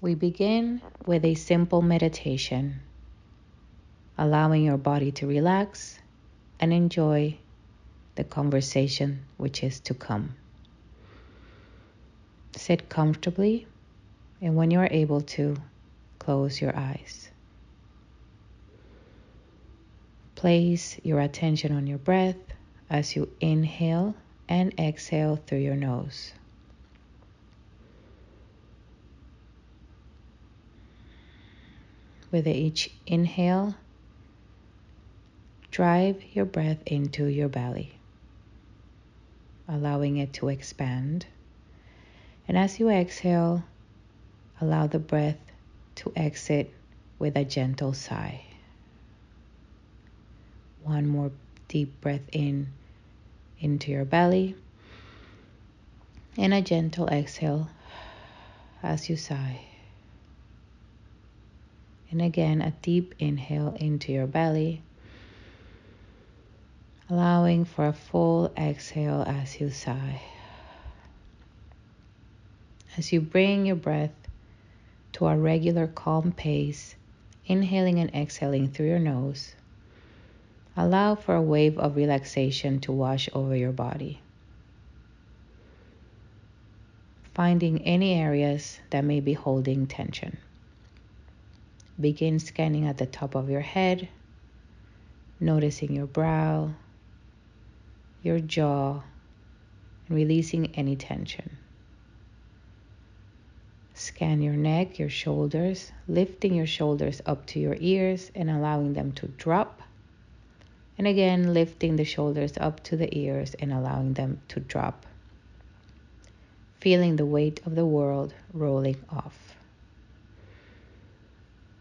We begin with a simple meditation, allowing your body to relax and enjoy the conversation which is to come. Sit comfortably, and when you are able to, close your eyes. Place your attention on your breath as you inhale and exhale through your nose. With each inhale, drive your breath into your belly, allowing it to expand. And as you exhale, allow the breath to exit with a gentle sigh. One more deep breath in into your belly and a gentle exhale as you sigh. And again, a deep inhale into your belly, allowing for a full exhale as you sigh. As you bring your breath to a regular calm pace, inhaling and exhaling through your nose, allow for a wave of relaxation to wash over your body. Finding any areas that may be holding tension. Begin scanning at the top of your head, noticing your brow, your jaw, and releasing any tension. Scan your neck, your shoulders, lifting your shoulders up to your ears and allowing them to drop. And again, lifting the shoulders up to the ears and allowing them to drop. Feeling the weight of the world rolling off.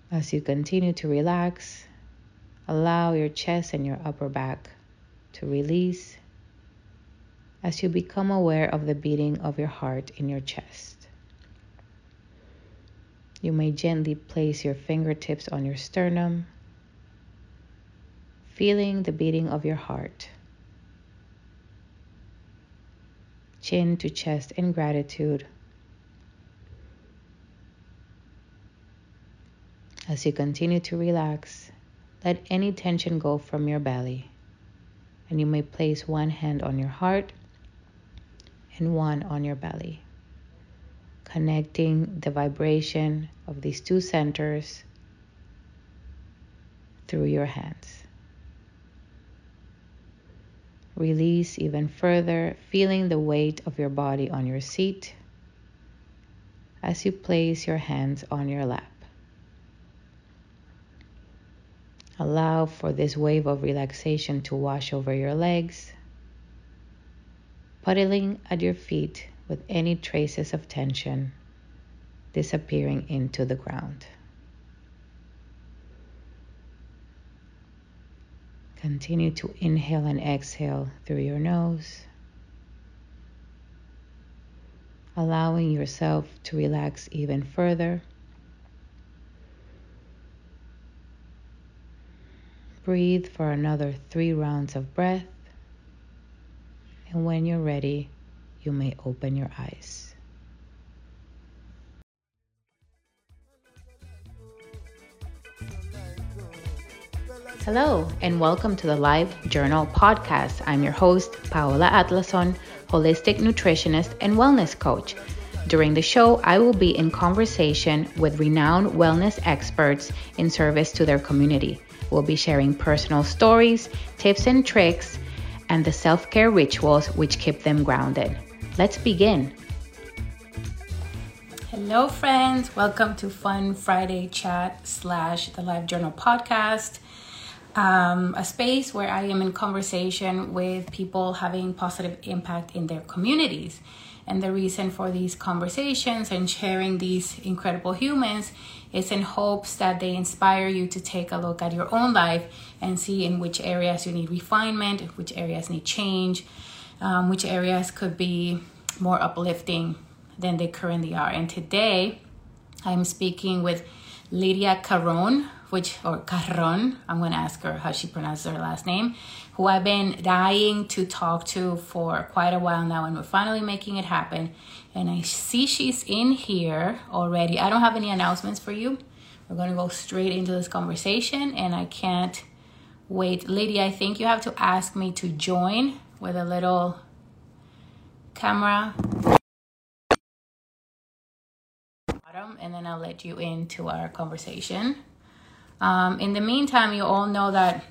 As you continue to relax, allow your chest and your upper back to release as you become aware of the beating of your heart in your chest. You may gently place your fingertips on your sternum, feeling the beating of your heart. Chin to chest in gratitude As you continue to relax, let any tension go from your belly. And you may place one hand on your heart and one on your belly, connecting the vibration of these two centers through your hands. Release even further, feeling the weight of your body on your seat as you place your hands on your lap. Allow for this wave of relaxation to wash over your legs, puddling at your feet with any traces of tension disappearing into the ground. Continue to inhale and exhale through your nose, allowing yourself to relax even further. Breathe for another three rounds of breath. And when you're ready, you may open your eyes. Hello, and welcome to the Live Journal podcast. I'm your host, Paola Atlason, holistic nutritionist and wellness coach. During the show, I will be in conversation with renowned wellness experts in service to their community. We'll be sharing personal stories, tips and tricks, and the self care rituals which keep them grounded. Let's begin. Hello, friends. Welcome to Fun Friday Chat slash the Live Journal podcast. Um, a space where I am in conversation with people having positive impact in their communities. And the reason for these conversations and sharing these incredible humans is in hopes that they inspire you to take a look at your own life and see in which areas you need refinement, which areas need change, um, which areas could be more uplifting than they currently are. And today I'm speaking with Lydia Caron, which or Carron, I'm going to ask her how she pronounces her last name, who I've been dying to talk to for quite a while now, and we're finally making it happen. And I see she's in here already. I don't have any announcements for you. We're to go straight into this conversation, and I can't wait. Lady, I think you have to ask me to join with a little camera and then I'll let you into our conversation. Um, in the meantime, you all know that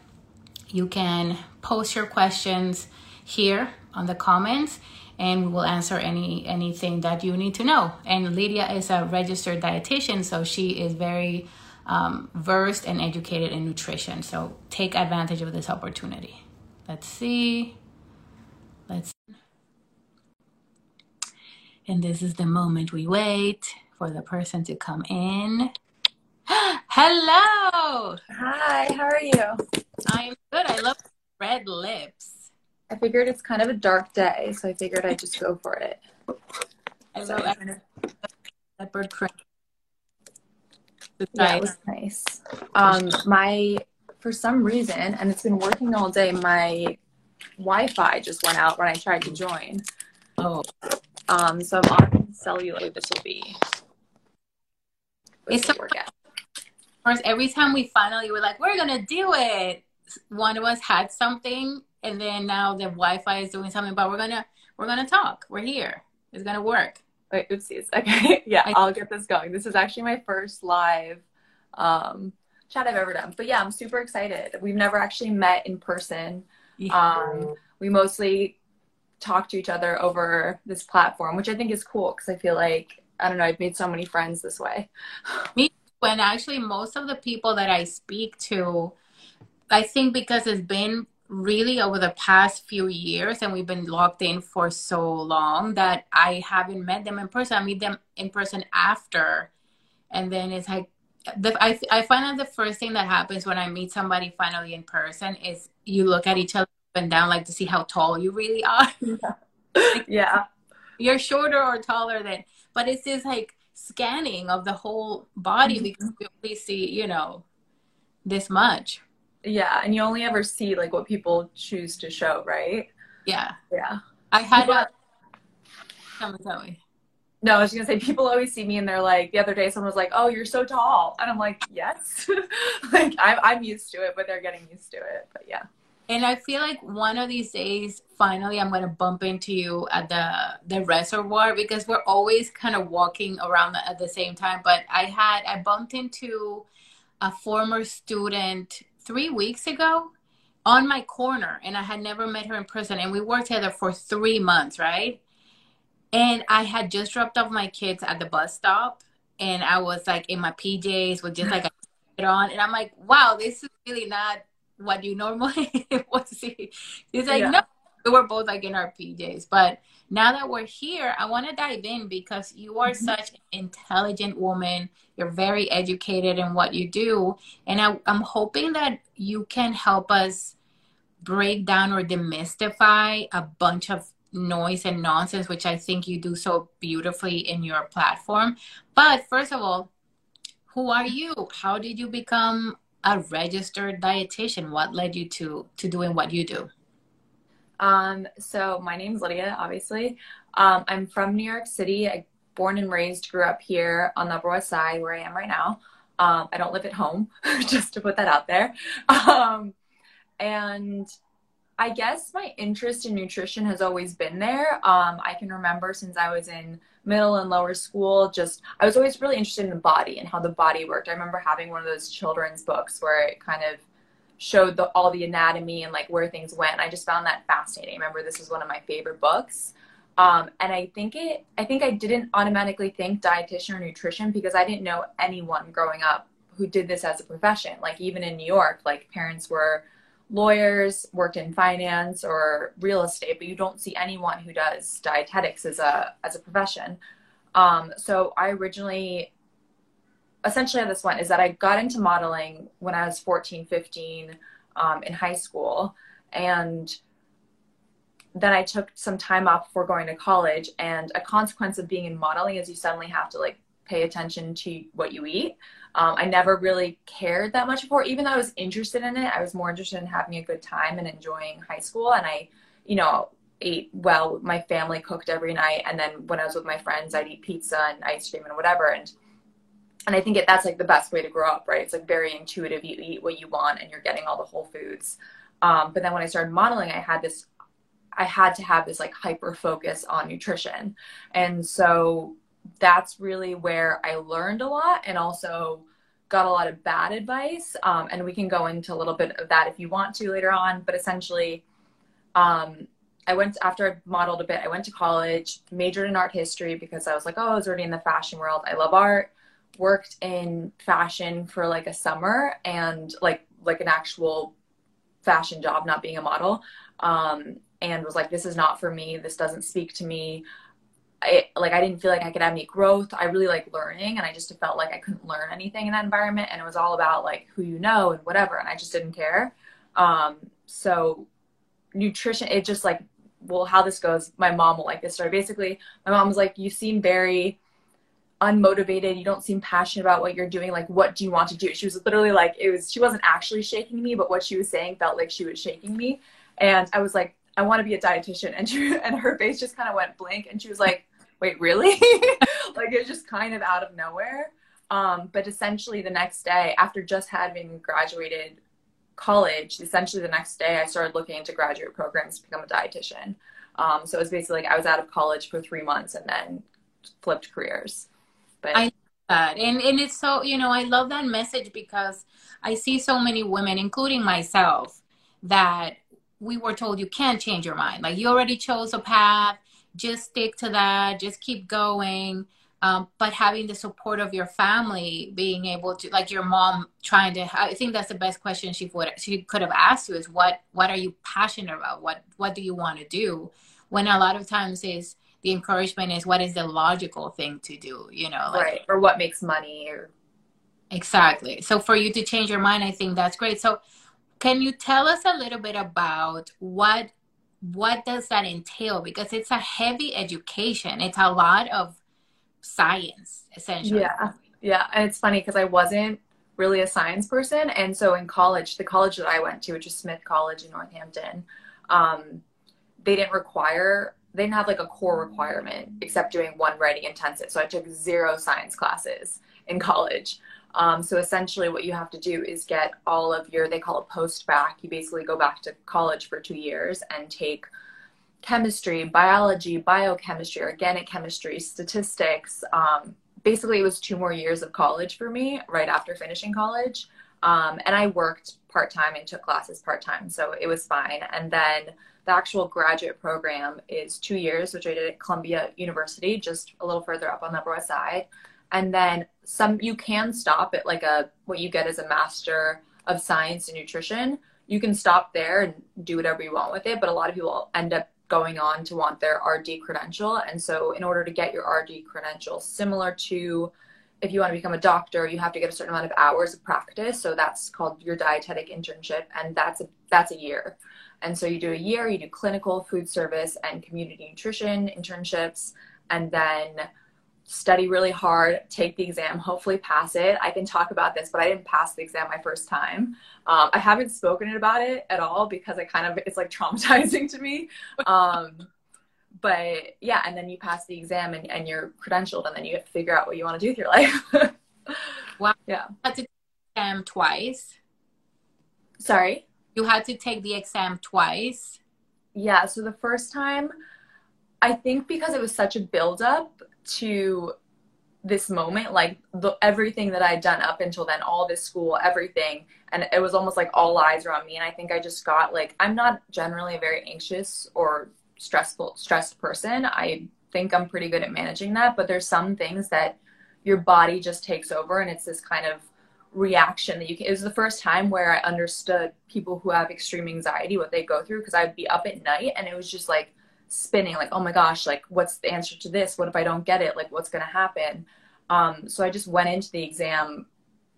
you can post your questions here on the comments and we will answer any anything that you need to know. And Lydia is a registered dietitian, so she is very um, versed and educated in nutrition. So take advantage of this opportunity. Let's see. Let's. And this is the moment we wait for the person to come in. Hello. Hi, how are you? I'm good. I love red lips. I figured it's kind of a dark day, so I figured I'd just go for it. I so love of... leopard print. Yeah, it was nice. Um, my for some reason, and it's been working all day. My Wi-Fi just went out when I tried to join. Oh. Um, so I'm on cellular. This will be it's so course, every time we finally were like, we're gonna do it, one of us had something, and then now the Wi-Fi is doing something. But we're gonna we're gonna talk. We're here. It's gonna work. Wait, oopsies. Okay, yeah, I, I'll get this going. This is actually my first live um, chat I've ever done. But yeah, I'm super excited. We've never actually met in person. Yeah. Um, we mostly talk to each other over this platform, which I think is cool because I feel like I don't know, I've made so many friends this way. Me when actually most of the people that I speak to, I think because it's been really over the past few years and we've been locked in for so long that I haven't met them in person. I meet them in person after. And then it's like, the, I, I find that the first thing that happens when I meet somebody finally in person is you look at each other up and down like to see how tall you really are. Yeah. like, yeah. You're shorter or taller than but it's this like scanning of the whole body mm-hmm. because we only see you know this much yeah and you only ever see like what people choose to show right yeah yeah i had a tell me tell no, I was gonna say people always see me and they're like, the other day someone was like, "Oh, you're so tall," and I'm like, "Yes," like I'm I'm used to it, but they're getting used to it. But yeah. And I feel like one of these days, finally, I'm gonna bump into you at the the reservoir because we're always kind of walking around at the same time. But I had I bumped into a former student three weeks ago on my corner, and I had never met her in person. And we worked together for three months, right? And I had just dropped off my kids at the bus stop, and I was like in my PJs with just like a on, and I'm like, wow, this is really not what you normally want to see. He's like, yeah. no, we were both like in our PJs. But now that we're here, I want to dive in because you are mm-hmm. such an intelligent woman. You're very educated in what you do. And I, I'm hoping that you can help us break down or demystify a bunch of noise and nonsense, which I think you do so beautifully in your platform. But first of all, who are you? How did you become a registered dietitian? What led you to to doing what you do? Um, so my name's Lydia, obviously. Um, I'm from New York City. I born and raised, grew up here on the Upper West Side, where I am right now. Um, I don't live at home, just to put that out there. Um, and I guess my interest in nutrition has always been there. Um, I can remember since I was in middle and lower school, just I was always really interested in the body and how the body worked. I remember having one of those children's books where it kind of showed the, all the anatomy and like where things went. I just found that fascinating. I remember this was one of my favorite books. Um, and I think it, I think I didn't automatically think dietitian or nutrition because I didn't know anyone growing up who did this as a profession. Like even in New York, like parents were lawyers, worked in finance or real estate, but you don't see anyone who does dietetics as a as a profession. Um, so I originally essentially how this went is that I got into modeling when I was 14, 15 um, in high school. And then I took some time off before going to college. And a consequence of being in modeling is you suddenly have to like pay attention to what you eat. Um, I never really cared that much before, even though I was interested in it. I was more interested in having a good time and enjoying high school. And I, you know, ate well. My family cooked every night, and then when I was with my friends, I'd eat pizza and ice cream and whatever. And and I think it, that's like the best way to grow up, right? It's like very intuitive. You eat what you want, and you're getting all the whole foods. Um, but then when I started modeling, I had this, I had to have this like hyper focus on nutrition, and so that's really where I learned a lot, and also got a lot of bad advice. Um, and we can go into a little bit of that if you want to later on. But essentially, um, I went after I modeled a bit. I went to college, majored in art history because I was like, oh, I was already in the fashion world. I love art. Worked in fashion for like a summer and like like an actual fashion job, not being a model. Um, and was like, this is not for me. This doesn't speak to me. I like I didn't feel like I could have any growth. I really like learning and I just felt like I couldn't learn anything in that environment and it was all about like who you know and whatever and I just didn't care. Um, so nutrition it just like well how this goes my mom will like this story basically my mom was like you seem very unmotivated. You don't seem passionate about what you're doing. Like what do you want to do? She was literally like it was she wasn't actually shaking me but what she was saying felt like she was shaking me. And i was like i want to be a dietitian. And she and her face just kind of went blank. And she was like wait really? Like it was just kind of out of nowhere. Um, but essentially the next day after just having graduated college, essentially the next day, I started looking into graduate programs to become a dietitian. Um, so it was basically like I was out of college for three months and then flipped careers. But I that. And and it's so you know I love that message because I see so many women, including myself, that we were told you can't change your mind. Like you already chose a path, just stick to that, just keep going. Um, but having the support of your family being able to like your mom trying to i think that's the best question she would she could have asked you is what what are you passionate about? What what do you want to do? When a lot of times is the encouragement is what is the logical thing to do you know like, right or what makes money or exactly so for you to change your mind i think that's great so can you tell us a little bit about what what does that entail because it's a heavy education it's a lot of science essentially. Yeah. Yeah. And it's funny because I wasn't really a science person. And so in college, the college that I went to, which is Smith College in Northampton, um, they didn't require, they didn't have like a core requirement except doing one writing intensive. So I took zero science classes in college. Um, so essentially, what you have to do is get all of your, they call it post bac. You basically go back to college for two years and take chemistry, biology, biochemistry, organic chemistry, statistics. Um, basically, it was two more years of college for me right after finishing college. Um, and I worked part time and took classes part time, so it was fine. And then the actual graduate program is two years, which I did at Columbia University, just a little further up on the Upper West Side. And then some, you can stop at like a what you get as a Master of Science in Nutrition. You can stop there and do whatever you want with it, but a lot of people end up going on to want their RD credential. And so, in order to get your RD credential, similar to if you want to become a doctor, you have to get a certain amount of hours of practice. So that's called your dietetic internship, and that's a that's a year. And so you do a year, you do clinical, food service, and community nutrition internships, and then study really hard, take the exam, hopefully pass it. I can talk about this, but I didn't pass the exam my first time. Um, I haven't spoken about it at all because I kind of it's like traumatizing to me. Um, but yeah, and then you pass the exam and, and you're credentialed, and then you have to figure out what you want to do with your life. wow. Yeah. The exam twice. Sorry. You had to take the exam twice. Yeah. So the first time, I think because it was such a buildup to this moment like the, everything that i'd done up until then all this school everything and it was almost like all eyes were on me and i think i just got like i'm not generally a very anxious or stressful stressed person i think i'm pretty good at managing that but there's some things that your body just takes over and it's this kind of reaction that you can it was the first time where i understood people who have extreme anxiety what they go through because i'd be up at night and it was just like spinning like oh my gosh like what's the answer to this? What if i don't get it? Like what's going to happen? Um, so i just went into the exam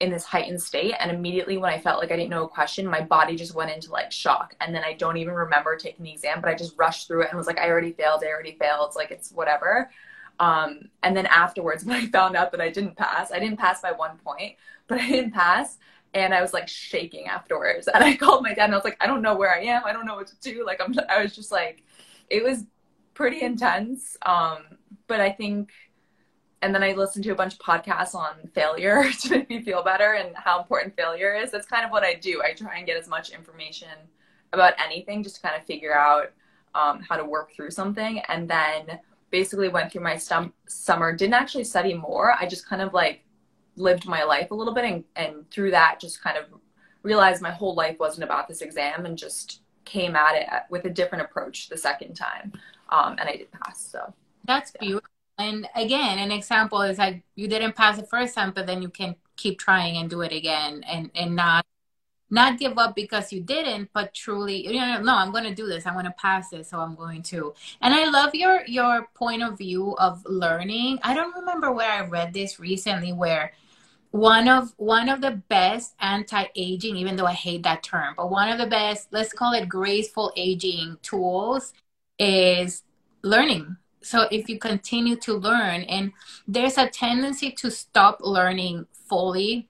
in this heightened state and immediately when i felt like i didn't know a question my body just went into like shock and then i don't even remember taking the exam but i just rushed through it and was like i already failed i already failed like it's whatever Um, and then afterwards, when I found out that I didn't pass, I didn't pass by one point, but I didn't pass. And I was like shaking afterwards. And I called my dad and I was like, I don't know where I am. I don't know what to do. Like, I'm, I was just like, it was pretty intense. Um, but I think, and then I listened to a bunch of podcasts on failure to make me feel better and how important failure is. That's kind of what I do. I try and get as much information about anything just to kind of figure out um, how to work through something. And then basically went through my stum- summer, didn't actually study more. I just kind of like lived my life a little bit and, and through that just kind of realized my whole life wasn't about this exam and just came at it with a different approach the second time. Um, and I did pass. So that's yeah. beautiful. And again, an example is like you didn't pass the first time, but then you can keep trying and do it again and, and not not give up because you didn't but truly you know no i'm going to do this. I'm going to pass this so i'm going to. And i love your your point of view of learning. I don't remember where i read this recently where one of one of the best anti-aging even though i hate that term but one of the best let's call it graceful aging tools is learning. So if you continue to learn and there's a tendency to stop learning fully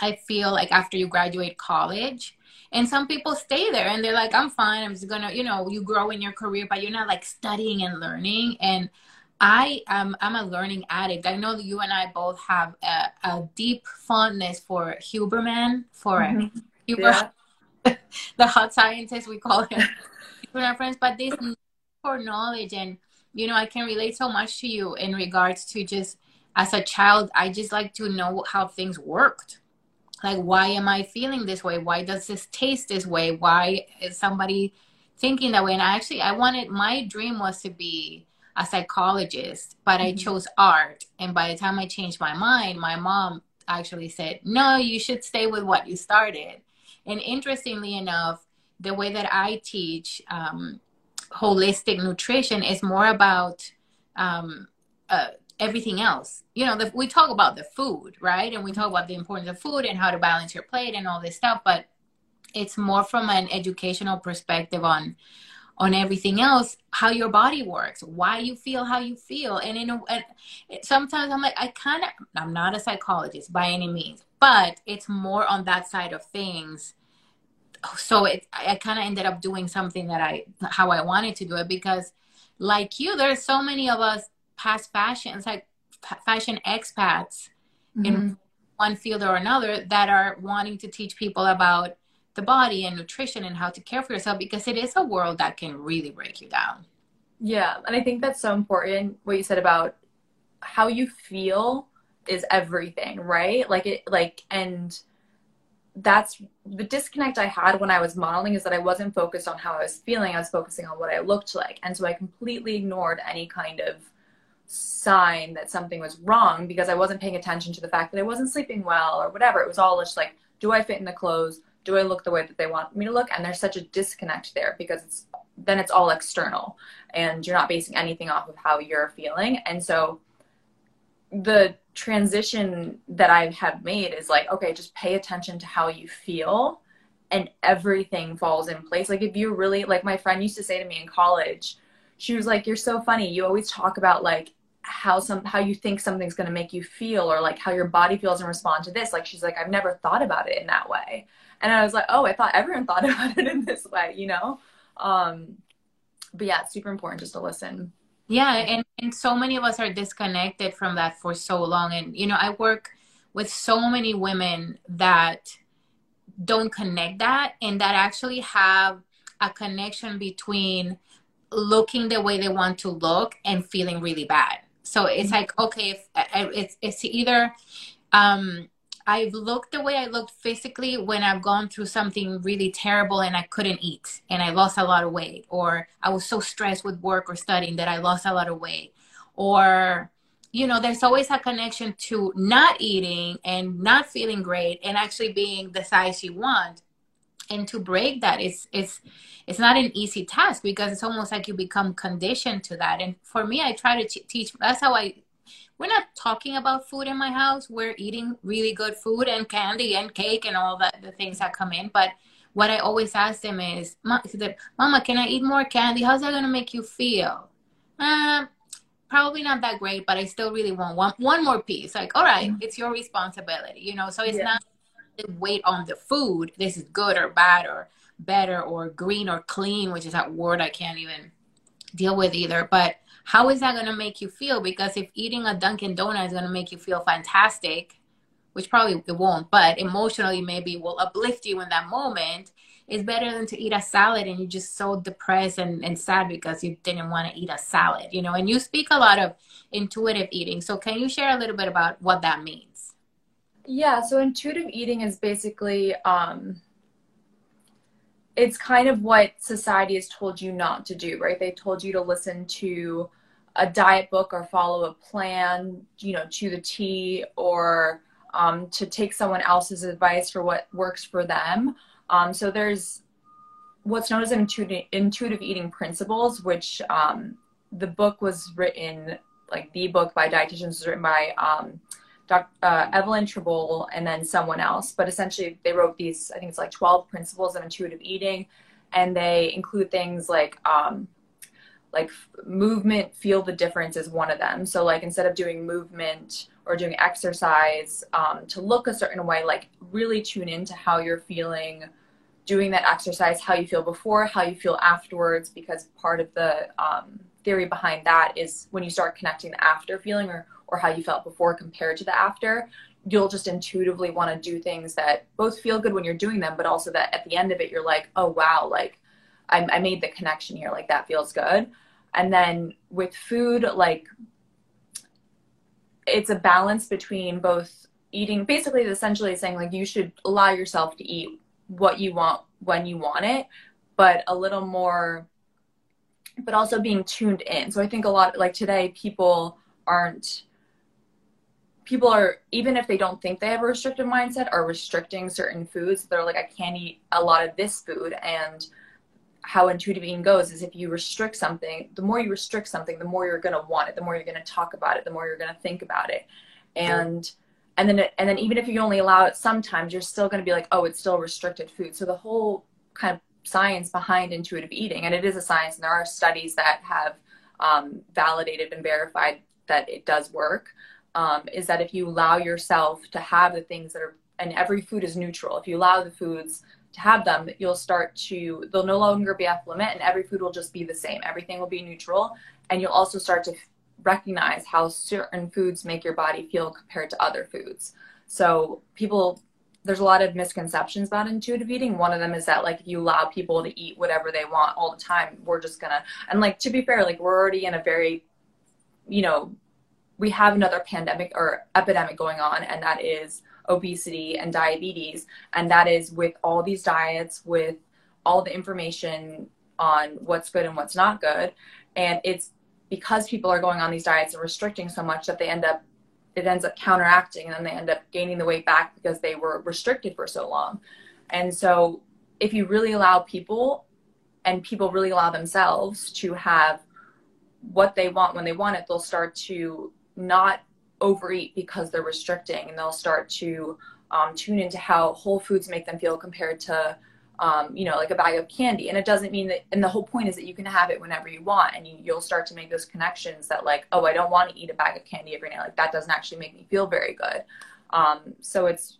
I feel like after you graduate college. And some people stay there and they're like, I'm fine. I'm just gonna, you know, you grow in your career, but you're not like studying and learning. And I am I'm a learning addict. I know that you and I both have a, a deep fondness for Huberman, for mm-hmm. Huber, yeah. the hot scientist we call him, our friends. But this for knowledge, and you know, I can relate so much to you in regards to just as a child, I just like to know how things worked like why am i feeling this way? Why does this taste this way? Why is somebody thinking that way? And I actually i wanted my dream was to be a psychologist but mm-hmm. i chose art. And by the time i changed my mind my mom actually said no you should stay with what you started. And interestingly enough the way that i teach um, holistic nutrition is more about um, uh, everything else. You know, the, we talk about the food, right? And we talk about the importance of food and how to balance your plate and all this stuff, but it's more from an educational perspective on on everything else how your body works why you feel how you feel and you know and sometimes i'm like i kind of i'm not a psychologist by any means but it's more on that side of things so it i kind of ended up doing something that i how i wanted to do it because like you there's so many of us past fashion it's like fashion expats mm-hmm. in one field or another that are wanting to teach people about the body and nutrition and how to care for yourself because it is a world that can really break you down yeah and i think that's so important what you said about how you feel is everything right like it like and that's the disconnect I had when I was modeling is that I wasn't focused on how I was feeling. I was focusing on what I looked like. And so I completely ignored any kind of sign that something was wrong because I wasn't paying attention to the fact that I wasn't sleeping well or whatever. It was all just like, do I fit in the clothes? Do I look the way that they want me to look? And there's such a disconnect there because it's then it's all external and you're not basing anything off of how you're feeling. And so the transition that I have made is like, okay, just pay attention to how you feel and everything falls in place. Like if you really like my friend used to say to me in college, she was like, You're so funny. You always talk about like how some how you think something's going to make you feel or like how your body feels and respond to this. Like she's like i've never thought about it in that way. And i was like oh i thought everyone thought about it in this way you know? Um but yeah it's super important just to listen. Yeah and, and so many of us are disconnected from that for so long. And you know i work with so many women that don't connect that and that actually have a connection between looking the way they want to look and feeling really bad so it's like, okay, if, it's, it's either um, I've looked the way I looked physically when I've gone through something really terrible and I couldn't eat and I lost a lot of weight, or I was so stressed with work or studying that I lost a lot of weight, or you know, there's always a connection to not eating and not feeling great and actually being the size you want and to break that is it's it's not an easy task because it's almost like you become conditioned to that and for me i try to teach that's how i we're not talking about food in my house we're eating really good food and candy and cake and all that the things that come in but what i always ask them is mama can i eat more candy how's that going to make you feel um, probably not that great, but I still really want one one more piece. Like, all right, mm-hmm. it's your responsibility, you know. So it's yeah. not weight on the food. This is good or bad or better or green or clean, which is that word I can't even deal with either. But how is that going to make you feel? Because if eating a Dunkin' Donut is going to make you feel fantastic, which probably it won't, but emotionally maybe will uplift you in that moment, it's better than to eat a salad and you're just so depressed and, and sad because you didn't want to eat a salad, you know. And you speak a lot of intuitive eating. So can you share a little bit about what that means? Yeah, so intuitive eating is basically um it's kind of what society has told you not to do, right? They told you to listen to a diet book or follow a plan, you know, to the T, or um, to take someone else's advice for what works for them. Um, so there's what's known as intuitive, intuitive eating principles, which um, the book was written, like the book by dietitians was written by um. Uh, Evelyn Tribole and then someone else. But essentially, they wrote these, I think it's like 12 principles of intuitive eating, and they include things like, um, like movement, feel the difference is one of them. So, like, instead of doing movement or doing exercise um, to look a certain way, like, really tune into how you're feeling doing that exercise, how you feel before, how you feel afterwards, because part of the um, theory behind that is when you start connecting the after feeling or or how you felt before compared to the after, you'll just intuitively want to do things that both feel good when you're doing them, but also that at the end of it, you're like, oh, wow, like I, I made the connection here. Like that feels good. And then with food, like it's a balance between both eating, basically, essentially saying like you should allow yourself to eat what you want when you want it, but a little more, but also being tuned in. So I think a lot like today, people aren't people are even if they don't think they have a restrictive mindset are restricting certain foods. They're like i can't eat a lot of this food. And how intuitive eating goes is if you restrict something the more you restrict something the more you're going to want it the more you're going to talk about it the more you're going to think about it. And and then and then even if you only allow it sometimes you're still going to be like oh it's still restricted food. So the whole kind of science behind intuitive eating and it is a science and there are studies that have um, validated and verified that it does work um, is that if you allow yourself to have the things that are, and every food is neutral, if you allow the foods to have them, you'll start to, they'll no longer be off limit and every food will just be the same. Everything will be neutral. And you'll also start to recognize how certain foods make your body feel compared to other foods. So people, there's a lot of misconceptions about intuitive eating. One of them is that like if you allow people to eat whatever they want all the time, we're just gonna and like to be fair, like we're already in a very, you know, we have another pandemic or epidemic going on, and that is obesity and diabetes. And that is with all these diets, with all the information on what's good and what's not good. And it's because people are going on these diets and restricting so much that they end up, it ends up counteracting and then they end up gaining the weight back because they were restricted for so long. And so if you really allow people and people really allow themselves to have what they want when they want it, they'll start to not overeat because they're restricting and they'll start to um, tune into how whole foods make them feel compared to um, you know like a bag of candy. And it doesn't mean that and the whole point is that you can have it whenever you want and you, you'll start to make those connections that like oh i don't want to eat a bag of candy every night. Like that doesn't actually make me feel very good. Um, so it's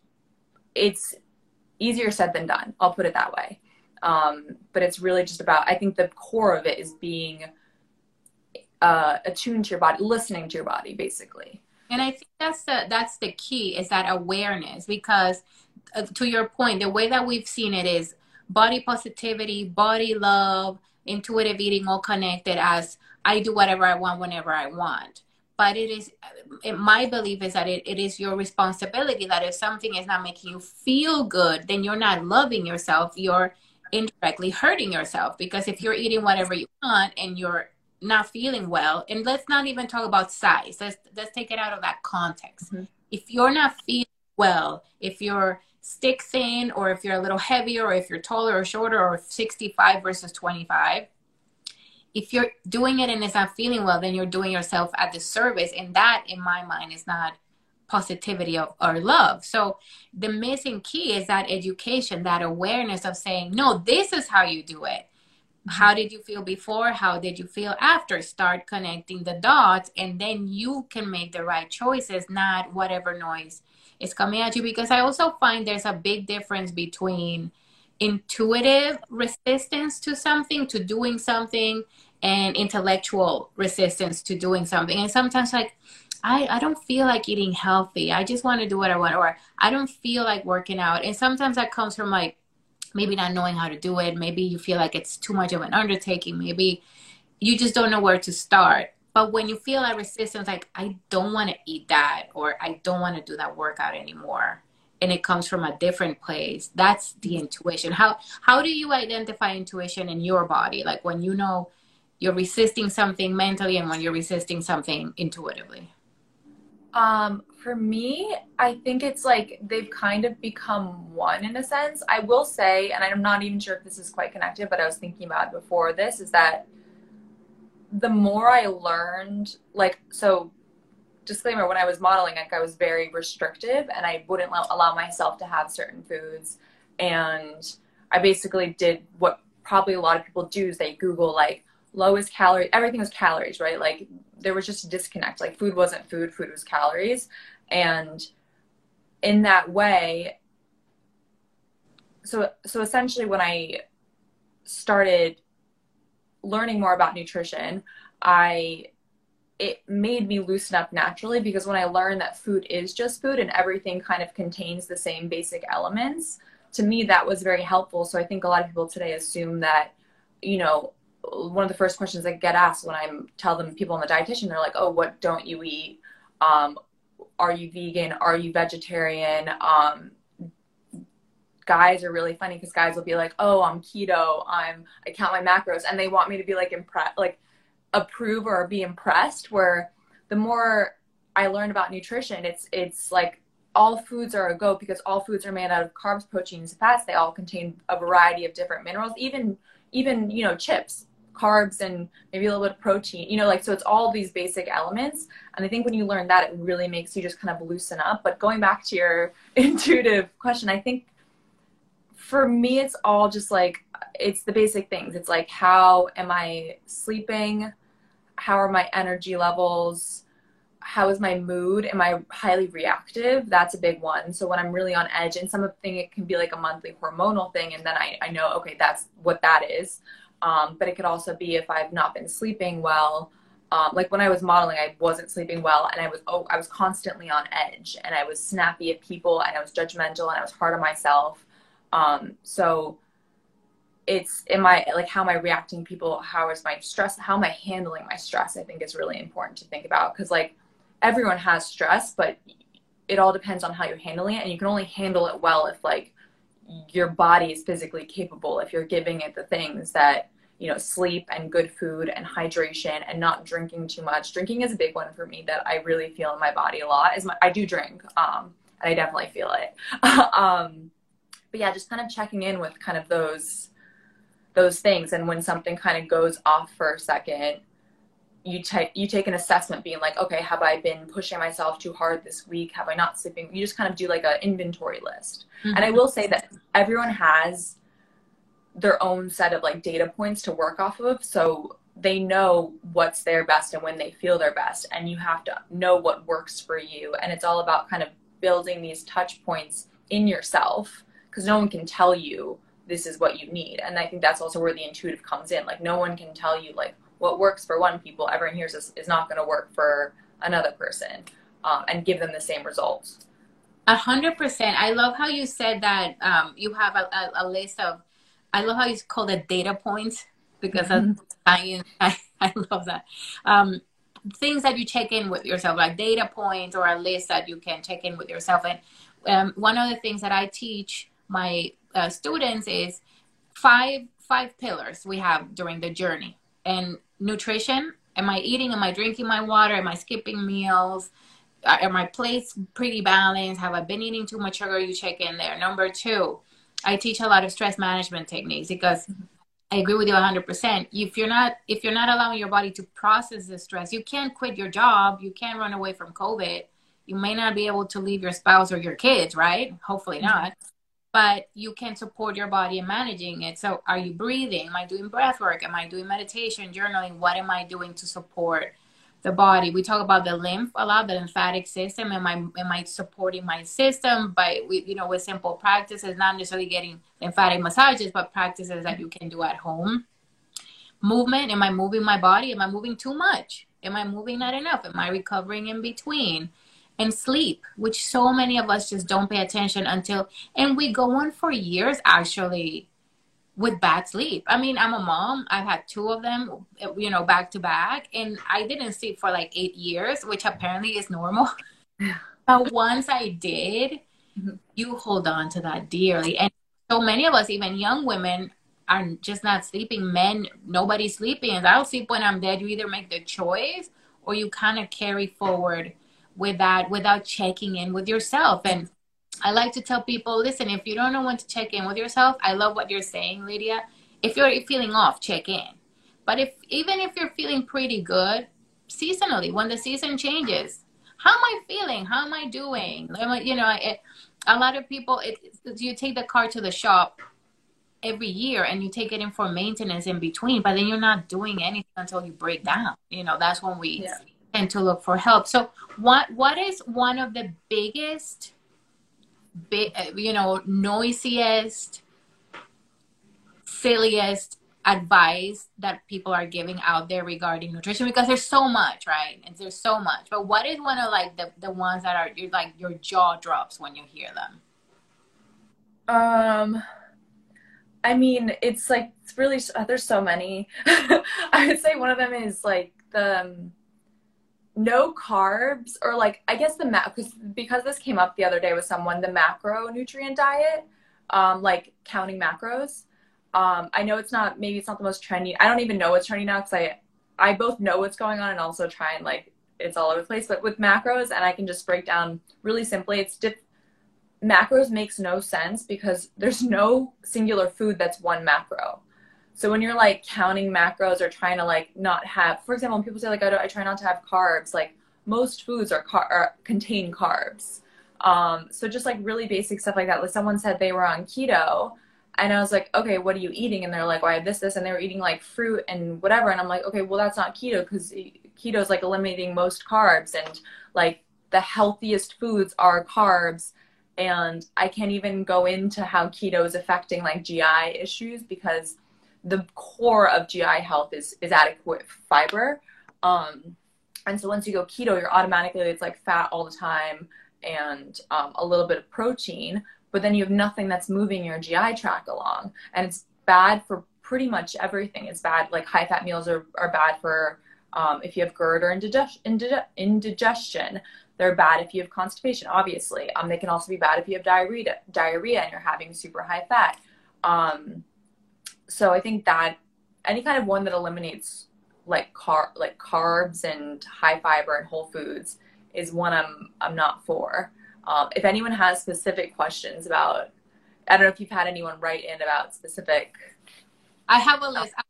it's easier said than done i'll put it that way. Um, but it's really just about i think the core of it is being uh, attuned to your body, listening to your body, basically. And I think that's the that's the key is that awareness because uh, to your point, the way that we've seen it is body positivity, body love, intuitive eating, all connected as I do whatever I want whenever I want. But it is, it, my belief is that it, it is your responsibility that if something is not making you feel good, then you're not loving yourself. You're indirectly hurting yourself because if you're eating whatever you want and you're not feeling well and let's not even talk about size. Let's let's take it out of that context. Mm-hmm. if you're not feeling well if you're stick thin or if you're a little heavier or if you're taller or shorter or 65 versus 25 if you're doing it and it's not feeling well then you're doing yourself a disservice. And that in my mind is not positivity of, or love. So the missing key is that education that awareness of saying no this is how you do it how did you feel before how did you feel after start connecting the dots and then you can make the right choices not whatever noise is coming at you because i also find there's a big difference between intuitive resistance to something to doing something and intellectual resistance to doing something and sometimes like I, I don't feel like eating healthy. I just want to do what I want, or I don't feel like working out. And sometimes that comes from like maybe not knowing how to do it. Maybe you feel like it's too much of an undertaking. Maybe you just don't know where to start. But when you feel that resistance, like, I don't want to eat that, or I don't want to do that workout anymore, and it comes from a different place, that's the intuition. How, how do you identify intuition in your body? Like when you know you're resisting something mentally and when you're resisting something intuitively? Um, for me, I think it's like they've kind of become one in a sense. I will say, and I'm not even sure if this is quite connected, but I was thinking about before this is that the more I learned, like, so disclaimer, when I was modeling, like, I was very restrictive and I wouldn't allow myself to have certain foods. And I basically did what probably a lot of people do is they Google, like, lowest calorie, everything was calories, right? Like, there was just a disconnect. Like food wasn't food, food was calories. And in that way, so so essentially when I started learning more about nutrition, I it made me loosen up naturally because when I learned that food is just food and everything kind of contains the same basic elements, to me that was very helpful. So I think a lot of people today assume that, you know, one of the first questions I get asked when I tell them people on the dietitian, they're like, "Oh, what don't you eat? Um, are you vegan? Are you vegetarian?" Um, guys are really funny because guys will be like, "Oh, I'm keto. I'm I count my macros," and they want me to be like impressed, like approve or be impressed. Where the more I learn about nutrition, it's it's like all foods are a go because all foods are made out of carbs, proteins, fats. They all contain a variety of different minerals. Even even you know chips carbs and maybe a little bit of protein, you know, like, so it's all these basic elements. And I think when you learn that, it really makes you just kind of loosen up. But going back to your intuitive question, I think for me, it's all just like, it's the basic things. It's like, how am I sleeping? How are my energy levels? How is my mood? Am I highly reactive? That's a big one. So when I'm really on edge, and something it can be like a monthly hormonal thing, and then I, I know, okay, that's what that is. Um, but it could also be if I've not been sleeping well. Um, like when I was modeling, I wasn't sleeping well, and I was oh, I was constantly on edge, and I was snappy at people, and I was judgmental, and I was hard on myself. Um, so it's am I like how am I reacting people? How is my stress? How am I handling my stress? I think is really important to think about because like everyone has stress, but it all depends on how you're handling it, and you can only handle it well if like your body is physically capable if you're giving it the things that you know sleep and good food and hydration and not drinking too much. Drinking is a big one for me that i really feel in my body a lot is my i do drink um and i definitely feel it. Um but yeah just kind of checking in with kind of those those things. And when something kind of goes off for a second you take you take an assessment being like okay have i been pushing myself too hard this week? Have i not sleeping? You just kind of do like an inventory list. Mm-hmm. and i will say that everyone has their own set of like data points to work off of. So they know what's their best and when they feel their best. And you have to know what works for you. And it's all about kind of building these touch points in yourself because no one can tell you this is what you need. And i think that's also where the intuitive comes in. Like no one can tell you like what works for one people, everyone hears is, is not going to work for another person um, and give them the same results. A hundred percent. I love how you said that um, you have a, a, a, list of. I love how you call it data points because mm-hmm. I, I, I love that. Um, things that you check in with yourself, like data points or a list that you can check in with yourself. And um, one of the things that I teach my uh, students is five five pillars we have during the journey, and nutrition? Am i eating? Am i drinking my water? Am i skipping meals? Uh, are my plates pretty balanced? Have i been eating too much sugar? You check in there. Number two i teach a lot of stress management techniques because i agree with you 100% if you're not if you're not allowing your body to process the stress you can't quit your job. You can't run away from covid. You may not be able to leave your spouse or your kids right? Hopefully mm-hmm. not but you can support your body in managing it. So, are you breathing? Am I doing breath work? Am I doing meditation, journaling? What am I doing to support the body? We talk about the lymph a lot, the lymphatic system. Am I am I supporting my system by you know with simple practices, not necessarily getting lymphatic massages, but practices that you can do at home. Movement. Am I moving my body? Am I moving too much? Am I moving not enough? Am I recovering in between? And sleep, which so many of us just don't pay attention until, and we go on for years actually with bad sleep. I mean, I'm a mom. I've had two of them, you know, back to back, and I didn't sleep for like eight years, which apparently is normal. but once I did, mm-hmm. you hold on to that dearly. And so many of us, even young women, are just not sleeping. Men, nobody's sleeping. And I'll sleep when I'm dead. You either make the choice or you kind of carry forward with that without checking in with yourself. And I like to tell people, listen, if you don't know when to check in with yourself, I love what you're saying, Lydia. If you're feeling off, check in. But if even if you're feeling pretty good, seasonally, when the season changes, how am I feeling? How am I doing? You know, it, a lot of people, it, you take the car to the shop every year and you take it in for maintenance in between, but then you're not doing anything until you break down. You know, that's when we yeah and to look for help. So what what is one of the biggest big you know noisiest silliest advice that people are giving out there regarding nutrition? Because there's so much right? And there's so much. But what is one of like the, the ones that are you're like your jaw drops when you hear them? Um i mean it's like it's really there's so many. I would say one of them is like the um, no carbs or like I guess the macro because because this came up the other day with someone the macronutrient diet um like counting macros um I know it's not maybe it's not the most trendy I don't even know what's trendy now because I I both know what's going on and also try and like it's all over the place but with macros and I can just break down really simply it's dip macros makes no sense because there's no singular food that's one macro so when you're like counting macros or trying to like not have, for example, when people say like I, I try not to have carbs, like most foods are, car- are contain carbs. Um, so just like really basic stuff like that. Like someone said they were on keto, and I was like, okay, what are you eating? And they're like, well, I have this, this, and they were eating like fruit and whatever. And I'm like, okay, well that's not keto because keto is like eliminating most carbs and like the healthiest foods are carbs. And I can't even go into how keto is affecting like GI issues because the core of GI health is is adequate fiber. Um, and so once you go keto, you're automatically it's like fat all the time and um, a little bit of protein, but then you have nothing that's moving your GI tract along, and it's bad for pretty much everything. It's bad like high fat meals are are bad for um, if you have GERD or indigestion. Indigestion they're bad if you have constipation, obviously. Um, they can also be bad if you have diarrhea, diarrhea and you're having super high fat. Um, so I think that any kind of one that eliminates like car like carbs and high fiber and whole foods is one I'm I'm not for. Um, if anyone has specific questions about, I don't know if you've had anyone write in about specific. I have a list. of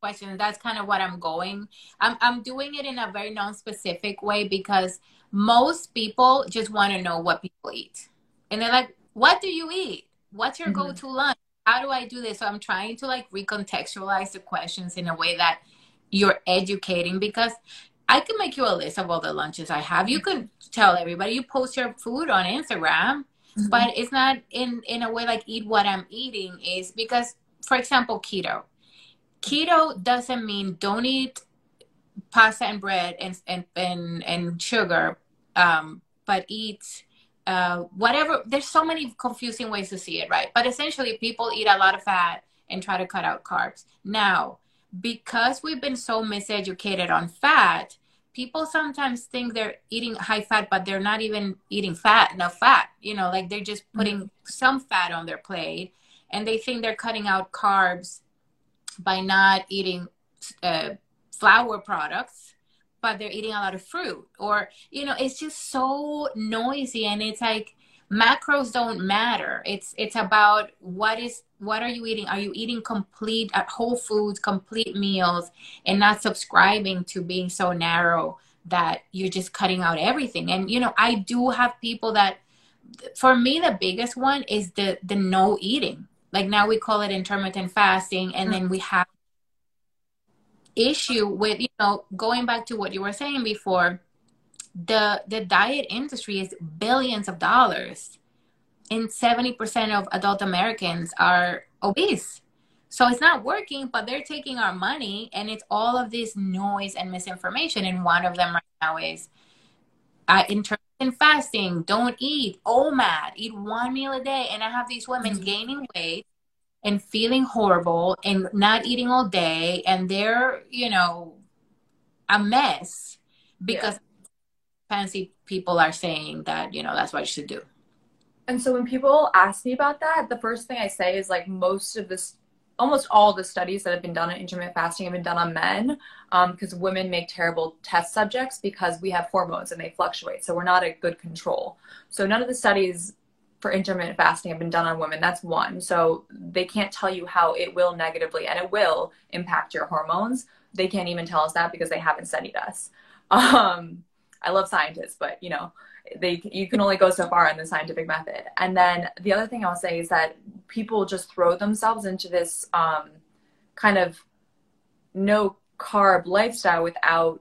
questions. That's kind of what I'm going. I'm I'm doing it in a very non-specific way because most people just want to know what people eat, and they're like, "What do you eat? What's your mm-hmm. go-to lunch?" How do I do this? So I'm trying to like recontextualize the questions in a way that you're educating because I can make you a list of all the lunches I have. You can tell everybody you post your food on Instagram, mm-hmm. but it's not in in a way like eat what I'm eating is because for example keto. Keto doesn't mean don't eat pasta and bread and and and, and sugar um, but eat uh, whatever. There's so many confusing ways to see it, right? But essentially, people eat a lot of fat and try to cut out carbs. Now, because we've been so miseducated on fat, people sometimes think they're eating high fat, but they're not even eating fat, enough fat. You know, like they're just putting mm-hmm. some fat on their plate and they think they're cutting out carbs by not eating uh, flour products but they're eating a lot of fruit. Or you know it's just so noisy and it's like macros don't matter. It's it's about what is what are you eating? Are you eating complete at uh, whole foods complete meals and not subscribing to being so narrow that you're just cutting out everything? And you know i do have people that for me the biggest one is the the no eating. Like now we call it intermittent fasting and then we have issue with you know going back to what you were saying before the the diet industry is billions of dollars and 70% of adult americans are obese. So it's not working but they're taking our money and it's all of this noise and misinformation. And one of them right now is uh, intermittent fasting don't eat. Omad eat one meal a day. And i have these women mm-hmm. gaining weight and feeling horrible and not eating all day and they're you know a mess because yeah. fancy people are saying that you know that's what you should do and so when people ask me about that the first thing i say is like most of this almost all the studies that have been done on intermittent fasting have been done on men because um, women make terrible test subjects because we have hormones and they fluctuate so we're not a good control so none of the studies for intermittent fasting have been done on women. That's one. So they can't tell you how it will negatively and it will impact your hormones. They can't even tell us that because they haven't studied us. Um, I love scientists, but you know, they you can only go so far in the scientific method. And then the other thing I'll say is that people just throw themselves into this um, kind of no carb lifestyle without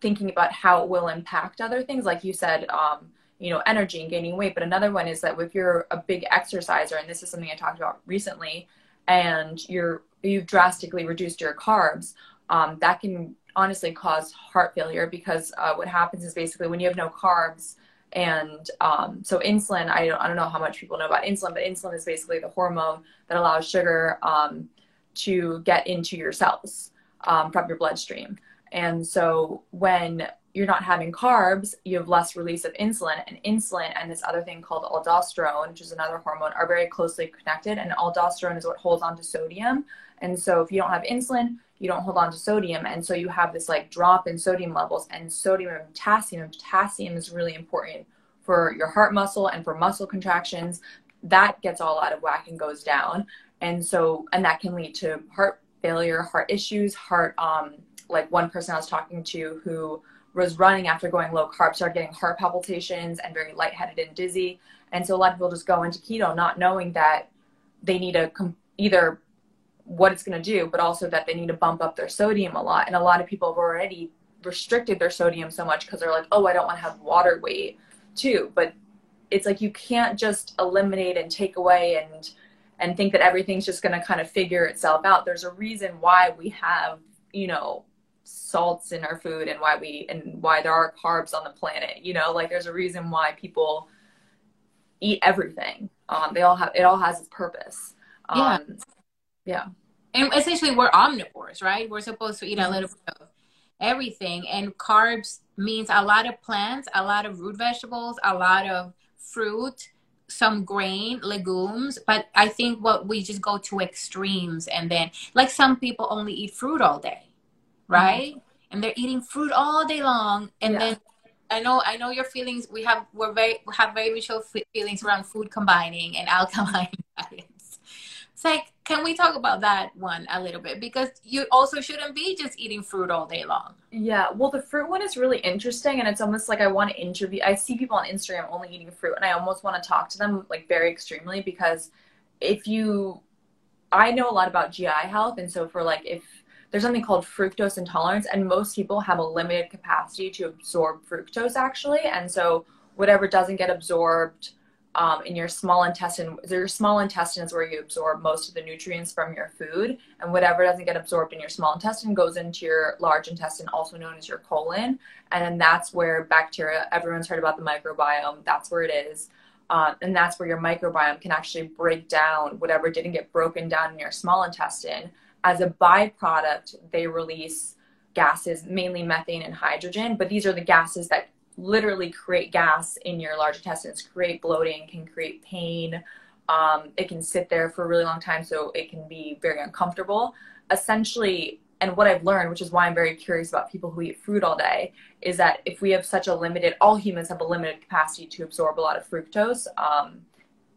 thinking about how it will impact other things. Like you said, um, you know energy and gaining weight. But another one is that if you're a big exerciser and this is something i talked about recently and you're you've drastically reduced your carbs um, that can honestly cause heart failure because uh, what happens is basically when you have no carbs and um, so insulin I don't, I don't know how much people know about insulin but insulin is basically the hormone that allows sugar um, to get into your cells um, from your bloodstream. And so when you're not having carbs, you have less release of insulin. And insulin and this other thing called aldosterone, which is another hormone, are very closely connected. And aldosterone is what holds on to sodium. And so if you don't have insulin, you don't hold on to sodium. And so you have this like drop in sodium levels and sodium and potassium. And potassium is really important for your heart muscle and for muscle contractions. That gets all out of whack and goes down. And so, and that can lead to heart failure, heart issues, heart, um, like one person I was talking to who was running after going low carb started getting heart palpitations and very lightheaded and dizzy. And so a lot of people just go into keto not knowing that they need to com- either what it's going to do, but also that they need to bump up their sodium a lot. And a lot of people have already restricted their sodium so much because they're like, oh, I don't want to have water weight too. But it's like you can't just eliminate and take away and and think that everything's just going to kind of figure itself out. There's a reason why we have, you know, salts in our food and why we and why there are carbs on the planet you know? Like there's a reason why people eat everything. Um they all have it all has its purpose. Um yeah, yeah. and essentially we're omnivores right? We're supposed to eat a little bit of everything. And carbs means a lot of plants a lot of root vegetables a lot of fruit some grain legumes. But i think what we just go to extremes and then like some people only eat fruit all day right? Mm-hmm. And they're eating fruit all day long, and yeah. then I know I know your feelings. We have we're very we have very mutual feelings around food combining and alkaline diets. It's like, can we talk about that one a little bit? Because you also shouldn't be just eating fruit all day long. Yeah, well, the fruit one is really interesting, and it's almost like I want to interview. I see people on Instagram only eating fruit, and I almost want to talk to them like very extremely because if you, I know a lot about GI health, and so for like if there's something called fructose intolerance, and most people have a limited capacity to absorb fructose actually. And so whatever doesn't get absorbed um, in your small intestine, your small intestine is where you absorb most of the nutrients from your food, and whatever doesn't get absorbed in your small intestine goes into your large intestine, also known as your colon, and then that's where bacteria. Everyone's heard about the microbiome. That's where it is. Uh, and that's where your microbiome can actually break down whatever didn't get broken down in your small intestine as a byproduct, they release gases, mainly methane and hydrogen, but these are the gases that literally create gas in your large intestines, create bloating, can create pain. Um, it can sit there for a really long time, so it can be very uncomfortable. Essentially, and what I've learned, which is why I'm very curious about people who eat fruit all day, is that if we have such a limited, all humans have a limited capacity to absorb a lot of fructose. Um,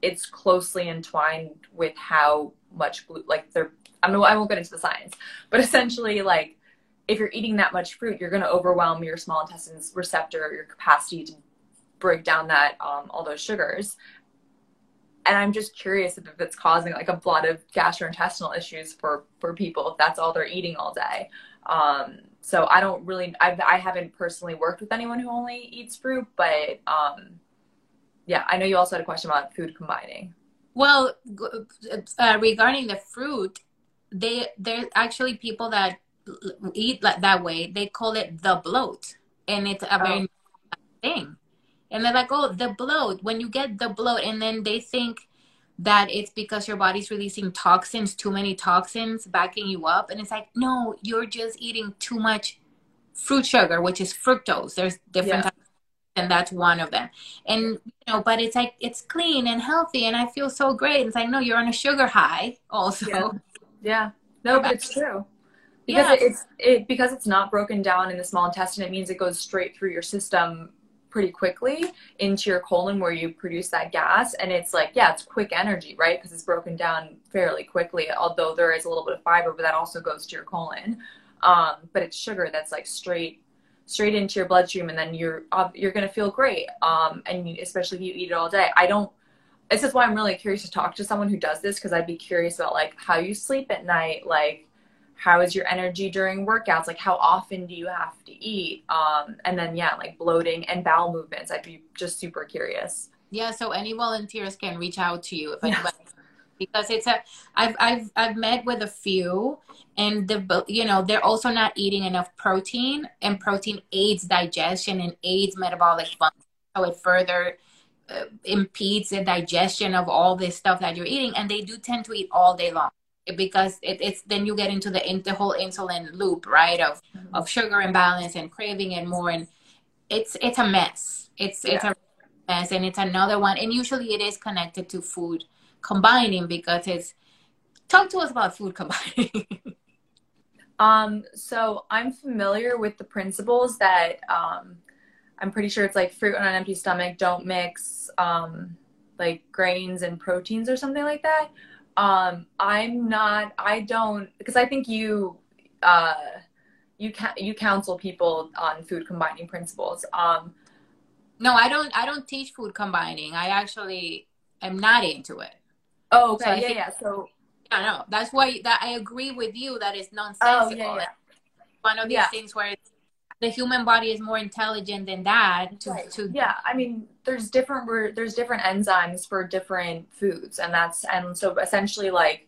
it's closely entwined with how much like their I'm I won't get into the science, but essentially, like if you're eating that much fruit, you're going to overwhelm your small intestine's receptor, your capacity to break down that um, all those sugars. And i'm just curious if, if it's causing like a lot of gastrointestinal issues for for people if that's all they're eating all day. Um, so i don't really I've, i haven't personally worked with anyone who only eats fruit but um, yeah i know you also had a question about food combining. Well uh, regarding the fruit they there's actually people that eat like that way. They call it the bloat. And it's a very oh. thing. And they're like oh the bloat. When you get the bloat and then they think that it's because your body's releasing toxins too many toxins backing you up. And it's like no you're just eating too much fruit sugar which is fructose. There's different yeah. and that's one of them. And you know but it's like it's clean and healthy and i feel so great. It's like no you're on a sugar high also. Yeah, yeah. no but it's true. Because yeah. it's it because it's not broken down in the small intestine it means it goes straight through your system pretty quickly into your colon where you produce that gas. And it's like yeah it's quick energy right? Because it's broken down fairly quickly although there is a little bit of fiber but that also goes to your colon. Um, but it's sugar that's like straight straight into your bloodstream and then you're you're gonna feel great. Um, and you, especially if you eat it all day. I don't this is why i'm really curious to talk to someone who does this because i'd be curious about like how you sleep at night like how is your energy during workouts like how often do you have to eat? Um, and then yeah like bloating and bowel movements i'd be just super curious. Yeah so any volunteers can reach out to you if anybody yeah. because it's a i've i've i've met with a few and the you know they're also not eating enough protein and protein aids digestion and aids metabolic function. So it further impedes the digestion of all this stuff that you're eating and they do tend to eat all day long because it, it's then you get into the in, the whole insulin loop right of mm-hmm. of sugar imbalance and craving and more and it's it's a mess it's yeah. it's a mess and it's another one and usually it is connected to food combining because it's talk to us about food combining um so i'm familiar with the principles that um i'm pretty sure it's like fruit on an empty stomach don't mix um like grains and proteins or something like that um, I'm not. I don't because I think you uh, you can you counsel people on food combining principles. Um, no, I don't. I don't teach food combining. I actually am not into it. Oh, okay. So yeah, think, yeah. So I know that's why that I agree with you that it's nonsensical. Oh, yeah, yeah. One of these yeah. things where it's the human body is more intelligent than that to, right. to yeah i mean there's different there's different enzymes for different foods and that's and so essentially like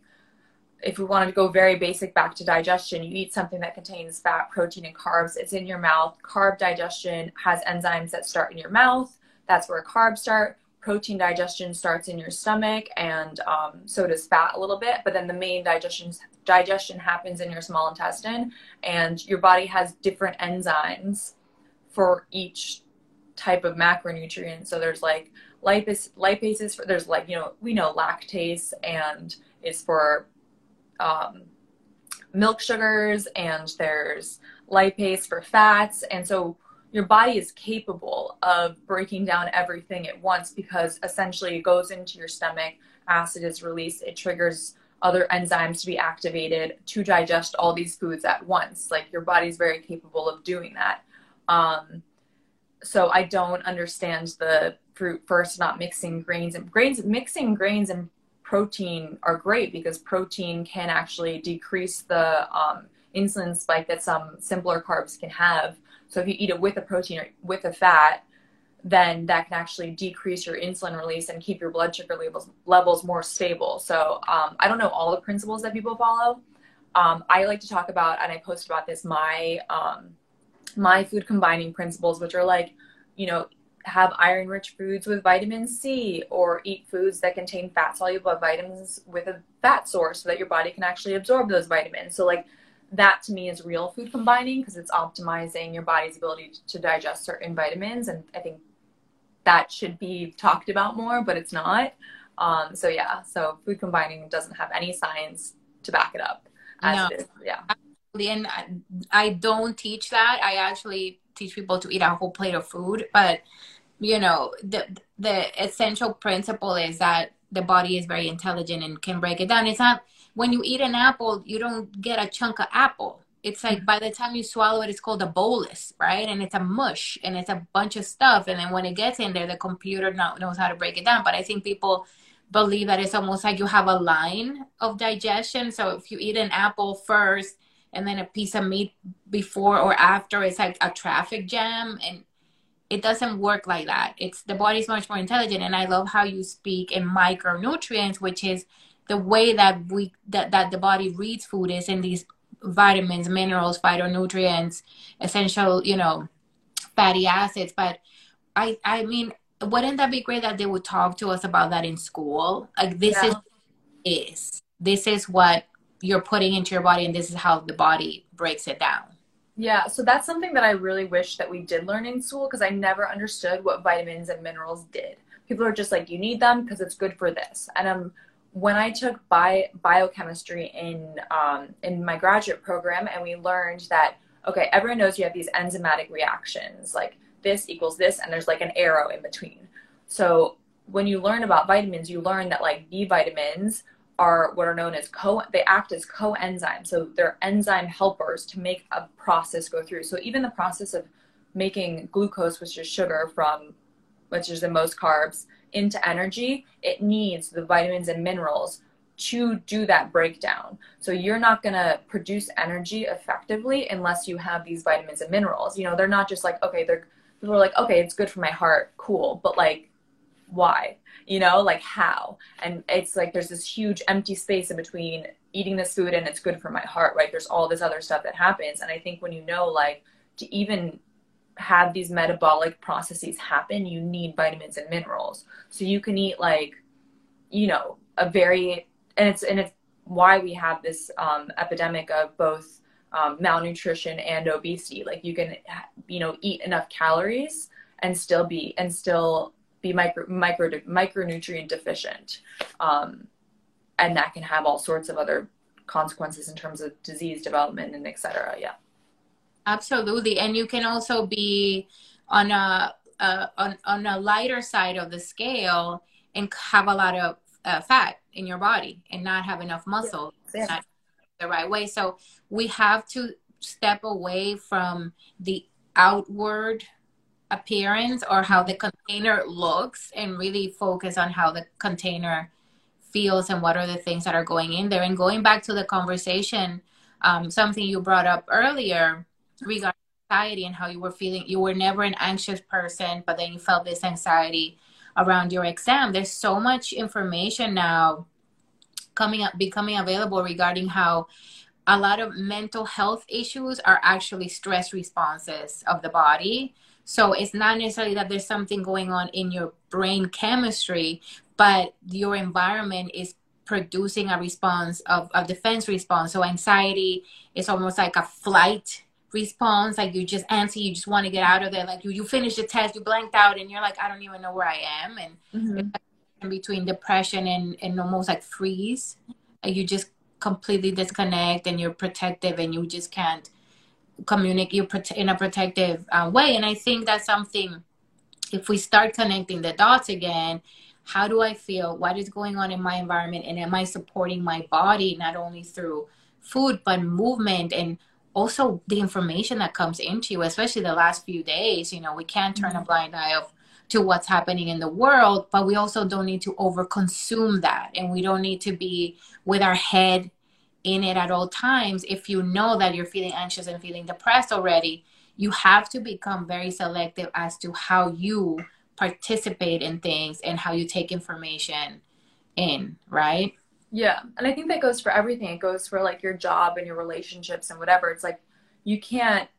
if we wanted to go very basic back to digestion you eat something that contains fat protein and carbs. It's in your mouth. Carb digestion has enzymes that start in your mouth. That's where carbs start protein digestion starts in your stomach and um, so does fat a little bit but then the main digestion digestion happens in your small intestine and your body has different enzymes for each type of macronutrient. So there's like lipase lipases for there's like you know we know lactase and is for um, milk sugars and there's lipase for fats. And so your body is capable of breaking down everything at once because essentially it goes into your stomach, acid is released, it triggers other enzymes to be activated to digest all these foods at once. Like your body's very capable of doing that. Um, so I don't understand the fruit first not mixing grains and grains mixing grains and protein are great because protein can actually decrease the um, insulin spike that some simpler carbs can have so if you eat it with a protein or with a fat, then that can actually decrease your insulin release and keep your blood sugar levels levels more stable. So um, I don't know all the principles that people follow. Um, I like to talk about, and I post about this my um, my food combining principles, which are like, you know, have iron rich foods with vitamin C, or eat foods that contain fat soluble vitamins with a fat source, so that your body can actually absorb those vitamins. So like that to me is real food combining because it's optimizing your body's ability to digest certain vitamins and i think that should be talked about more but it's not. Um, so yeah so food combining doesn't have any science to back it up. No. It yeah. And I don't teach that. I actually teach people to eat a whole plate of food but you know the the essential principle is that the body is very intelligent and can break it down. It's not when you eat an apple, you don't get a chunk of apple. it's like by the time you swallow it, it's called a bolus, right? And it's a mush and it's a bunch of stuff. And then when it gets in there, the computer knows how to break it down. But I think people believe that it's almost like you have a line of digestion. So if you eat an apple first and then a piece of meat before or after, it's like a traffic jam. And it doesn't work like that. It's the body's much more intelligent. And I love how you speak in micronutrients, which is the way that we that, that the body reads food is in these vitamins, minerals, phytonutrients, essential, you know, fatty acids. But I I mean, wouldn't that be great that they would talk to us about that in school? Like this yeah. is is this is what you're putting into your body and this is how the body breaks it down. Yeah, so that's something that I really wish that we did learn in school because I never understood what vitamins and minerals did. People are just like, you need them because it's good for this. And um, when I took bio, biochemistry in um, in my graduate program, and we learned that okay, everyone knows you have these enzymatic reactions, like this equals this, and there's like an arrow in between. So when you learn about vitamins, you learn that like B vitamins are what are known as co they act as coenzymes. So they're enzyme helpers to make a process go through. So even the process of making glucose, which is sugar from which is the most carbs, into energy, it needs the vitamins and minerals to do that breakdown. So you're not going to produce energy effectively unless you have these vitamins and minerals. You know, they're not just like, okay, they're people are like, okay, it's good for my heart, cool, but like why? You know, like how? And it's like there's this huge empty space in between eating this food and it's good for my heart, right? There's all this other stuff that happens. And I think when you know like to even have these metabolic processes happen, you need vitamins and minerals. So you can eat like, you know, a very and it's and it's why we have this um, epidemic of both um, malnutrition and obesity. Like you can, you know, eat enough calories and still be and still be micro micro micronutrient deficient, um, and that can have all sorts of other consequences in terms of disease development and etc. Yeah. Absolutely, and you can also be on a uh, on on a lighter side of the scale and have a lot of uh, fat in your body and not have enough muscle yeah. the right way. So we have to step away from the outward appearance or how the container looks and really focus on how the container feels and what are the things that are going in there. And going back to the conversation, um, something you brought up earlier regarding anxiety and how you were feeling you were never an anxious person but then you felt this anxiety around your exam. There's so much information now coming up becoming available regarding how a lot of mental health issues are actually stress responses of the body. So it's not necessarily that there's something going on in your brain chemistry but your environment is producing a response of a defense response. So anxiety is almost like a flight response like you just answer you just want to get out of there like you you finish the test you blanked out and you're like i don't even know where i am and mm-hmm. between depression and and almost like freeze like you just completely disconnect and you're protective and you just can't communicate you in a protective uh, way and i think that's something if we start connecting the dots again how do i feel what is going on in my environment and am i supporting my body not only through food but movement and also the information that comes into you, especially the last few days. You know, we can't turn a mm-hmm. blind eye of to what's happening in the world, but we also don't need to overconsume that, and we don't need to be with our head in it at all times. If you know that you're feeling anxious and feeling depressed already, you have to become very selective as to how you participate in things and how you take information in, right? Yeah. And I think that goes for everything. It goes for like your job and your relationships and whatever. It's like you can't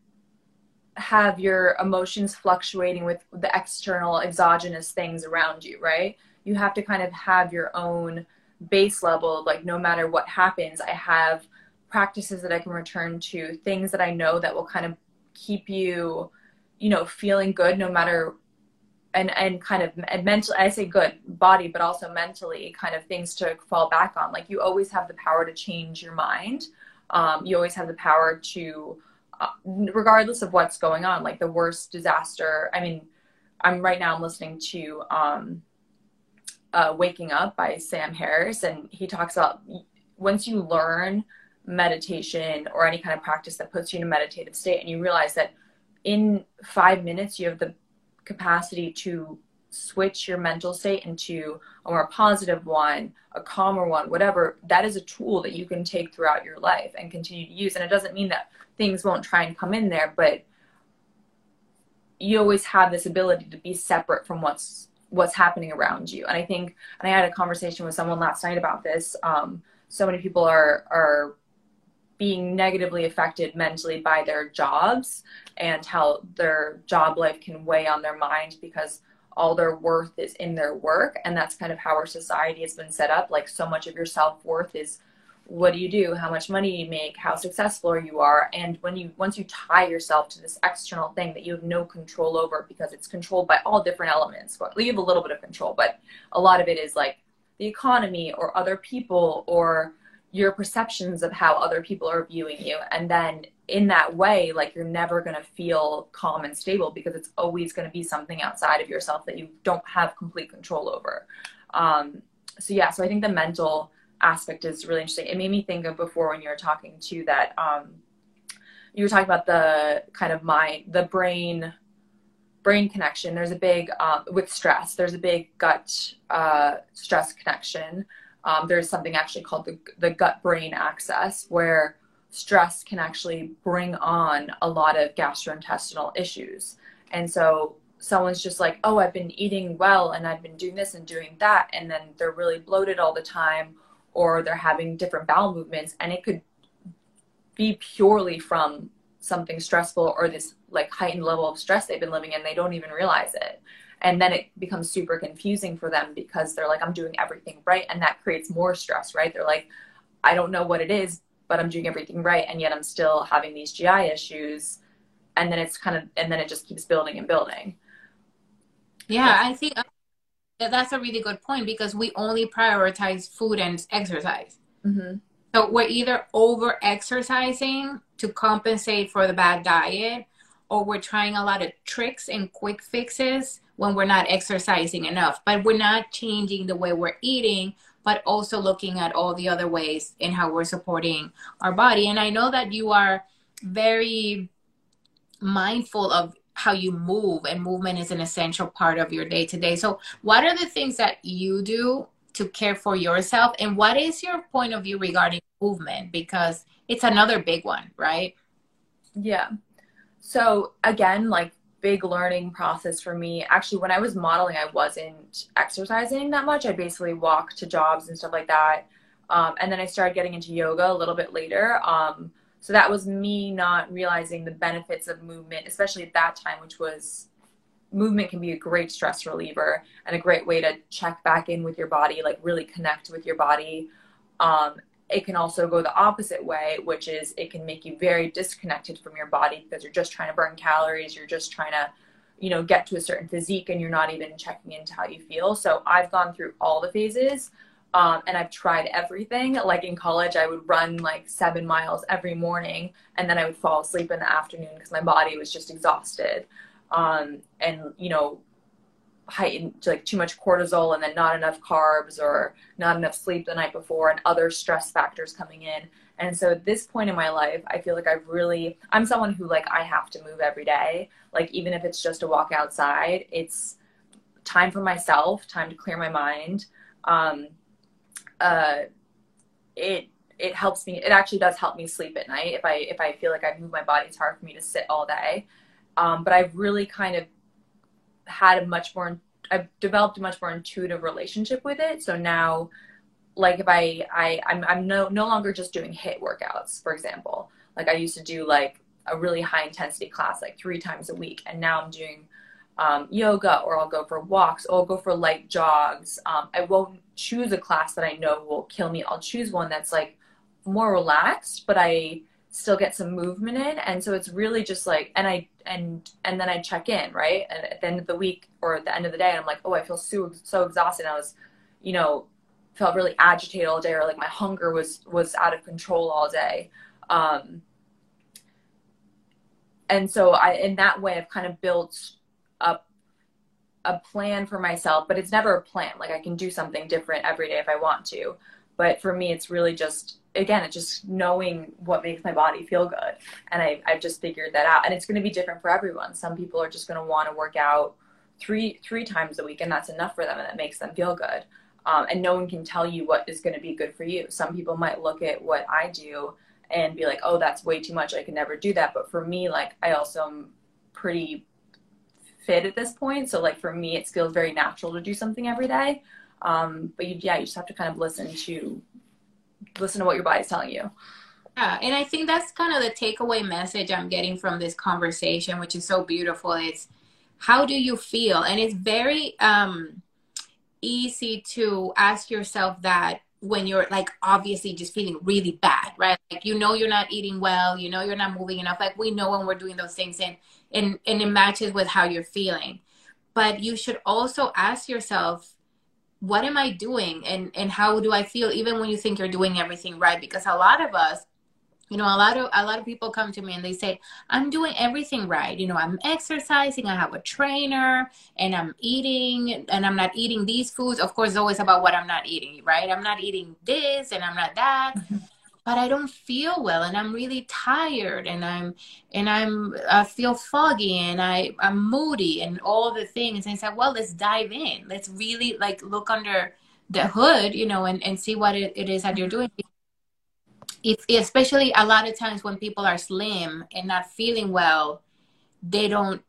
have your emotions fluctuating with the external exogenous things around you, right? You have to kind of have your own base level like no matter what happens, I have practices that I can return to, things that I know that will kind of keep you, you know, feeling good no matter and and kind of and mentally i say good body but also mentally kind of things to fall back on. Like you always have the power to change your mind. Um, you always have the power to uh, regardless of what's going on like the worst disaster i mean i'm right now i'm listening to um, uh, waking up by sam harris and he talks about once you learn meditation or any kind of practice that puts you in a meditative state and you realize that in five minutes you have the capacity to switch your mental state into a more positive one, a calmer one, whatever, that is a tool that you can take throughout your life and continue to use. And it doesn't mean that things won't try and come in there, but you always have this ability to be separate from what's what's happening around you. And I think, and I had a conversation with someone last night about this. Um, so many people are are being negatively affected mentally by their jobs and how their job life can weigh on their mind because all their worth is in their work. And that's kind of how our society has been set up. Like so much of your self-worth is what do you do? How much money you make? How successful you are? And when you once you tie yourself to this external thing that you have no control over because it's controlled by all different elements well, you have a little bit of control but a lot of it is like the economy or other people or your perceptions of how other people are viewing you. And then in that way like you're never going to feel calm and stable because it's always going to be something outside of yourself that you don't have complete control over. Um, so yeah so i think the mental aspect is really interesting. It made me think of before when you were talking to that um, you were talking about the kind of mind the brain brain connection. There's a big um, with stress there's a big gut uh, stress connection um, there's something actually called the, the gut brain axis where stress can actually bring on a lot of gastrointestinal issues. And so someone's just like, oh, I've been eating well and I've been doing this and doing that. And then they're really bloated all the time or they're having different bowel movements. And it could be purely from something stressful or this like heightened level of stress they've been living in. They don't even realize it and then it becomes super confusing for them because they're like i'm doing everything right. And that creates more stress right? They're like i don't know what it is but i'm doing everything right. And yet i'm still having these gi issues. And then it's kind of and then it just keeps building and building. Yeah i think uh, that's a really good point because we only prioritize food and exercise. Mm-hmm. so we're either over exercising to compensate for the bad diet or we're trying a lot of tricks and quick fixes when we're not exercising enough. But we're not changing the way we're eating, but also looking at all the other ways in how we're supporting our body. And I know that you are very mindful of how you move, and movement is an essential part of your day to day. So, what are the things that you do to care for yourself? And what is your point of view regarding movement? Because it's another big one, right? Yeah. So again, like big learning process for me. Actually, when I was modeling, I wasn't exercising that much. I basically walked to jobs and stuff like that. Um, and then I started getting into yoga a little bit later. Um, so that was me not realizing the benefits of movement, especially at that time, which was movement can be a great stress reliever and a great way to check back in with your body, like really connect with your body. Um, it can also go the opposite way, which is it can make you very disconnected from your body because you're just trying to burn calories, you're just trying to, you know, get to a certain physique and you're not even checking into how you feel. So I've gone through all the phases. Um, and I've tried everything. Like in college, I would run like seven miles every morning, and then I would fall asleep in the afternoon because my body was just exhausted. Um, and you know, heightened like too much cortisol and then not enough carbs or not enough sleep the night before and other stress factors coming in. And so at this point in my life i feel like i've really i'm someone who like i have to move every day. Like even if it's just a walk outside it's time for myself time to clear my mind. Um uh it it helps me it actually does help me sleep at night if i if i feel like i move my body it's hard for me to sit all day. Um, but i've really kind of had a much more I've developed a much more intuitive relationship with it. So now like if I, I I'm I'm no no longer just doing HIIT workouts, for example. Like I used to do like a really high intensity class like three times a week and now I'm doing um, yoga or I'll go for walks or I'll go for light jogs. Um, I won't choose a class that I know will kill me. I'll choose one that's like more relaxed, but I still get some movement in. And so it's really just like and i and and then i check in right? And at the end of the week or at the end of the day i'm like oh i feel so so exhausted. I was you know felt really agitated all day or like my hunger was was out of control all day. Um and so i in that way i've kind of built up a plan for myself but it's never a plan. Like i can do something different every day if i want to. But for me, it's really just again, it's just knowing what makes my body feel good, and I, I've just figured that out. And it's going to be different for everyone. Some people are just going to want to work out three three times a week, and that's enough for them, and that makes them feel good. Um, and no one can tell you what is going to be good for you. Some people might look at what I do and be like, "Oh, that's way too much. I can never do that." But for me, like I also am pretty fit at this point, so like for me, it feels very natural to do something every day. Um, but you, yeah, you just have to kind of listen to listen to what your body's telling you. Yeah, and I think that's kind of the takeaway message I'm getting from this conversation, which is so beautiful. It's how do you feel? And it's very um, easy to ask yourself that when you're like obviously just feeling really bad, right? Like you know you're not eating well, you know you're not moving enough. Like we know when we're doing those things and and and it matches with how you're feeling. But you should also ask yourself what am I doing? And and how do I feel? Even when you think you're doing everything right because a lot of us you know a lot of a lot of people come to me and they say i'm doing everything right. You know i'm exercising. I have a trainer and i'm eating and i'm not eating these foods. Of course it's always about what i'm not eating right? I'm not eating this and i'm not that. Mm-hmm. But i don't feel well and i'm really tired and i'm and i'm i feel foggy and i i'm moody and all the things. And i said well let's dive in. Let's really like look under the hood you know and, and see what it, it is that you're mm-hmm. doing. If especially a lot of times when people are slim and not feeling well they don't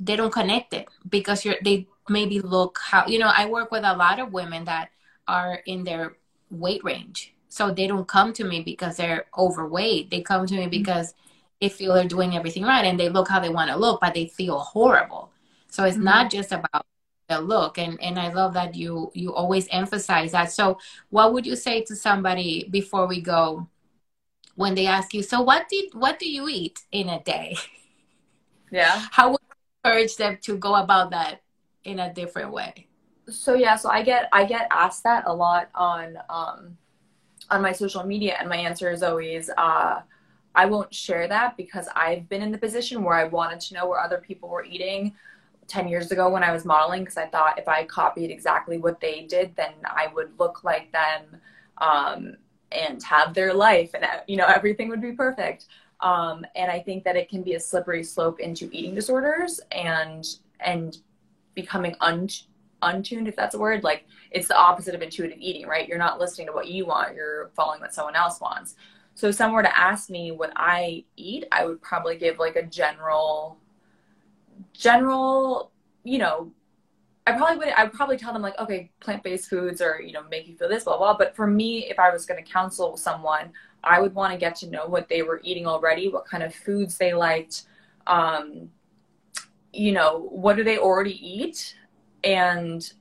they don't connect it because you're they maybe look how you know i work with a lot of women that are in their weight range so they don't come to me because they're overweight. They come to me mm-hmm. because they feel they're doing everything right and they look how they want to look but they feel horrible. So it's mm-hmm. not just about the look and and i love that you you always emphasize that. So what would you say to somebody before we go when they ask you so what did what do you eat in a day? Yeah. How would you encourage them to go about that in a different way? So yeah so i get i get asked that a lot on um on my social media and my answer is always uh I won't share that because I've been in the position where I wanted to know where other people were eating 10 years ago when I was modeling because I thought if I copied exactly what they did, then I would look like them um, and have their life and, you know, everything would be perfect. Um, and I think that it can be a slippery slope into eating disorders and, and becoming un- untuned, if that's a word. Like it's the opposite of intuitive eating, right? You're not listening to what you want, you're following what someone else wants. So if someone were to ask me what I eat, I would probably give like a general general, you know, I probably would I would probably tell them like, okay, plant-based foods or, you know, make you feel this, blah, blah. But for me, if I was gonna counsel someone, I would want to get to know what they were eating already, what kind of foods they liked, um, you know, what do they already eat? And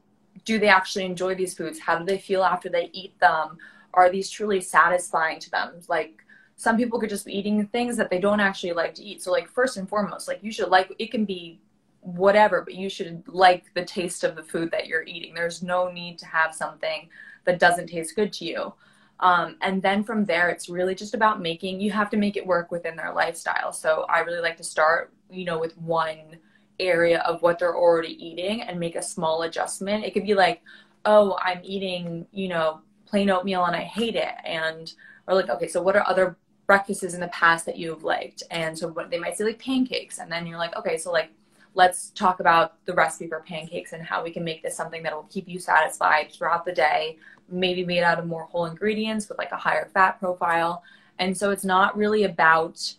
do they actually enjoy these foods? How do they feel after they eat them? Are these truly satisfying to them? Like some people could just be eating things that they don't actually like to eat. So like first and foremost, like you should like it can be whatever, but you should like the taste of the food that you're eating. There's no need to have something that doesn't taste good to you. Um, and then from there, it's really just about making, you have to make it work within their lifestyle. So I really like to start, you know, with one area of what they're already eating and make a small adjustment. It could be like, oh, I'm eating, you know, plain oatmeal and I hate it. And, or like, okay, so what are other breakfasts in the past that you've liked. And so what they might say like pancakes. And then you're like, okay, so like let's talk about the recipe for pancakes and how we can make this something that will keep you satisfied throughout the day, maybe made out of more whole ingredients with like a higher fat profile. And so it's not really about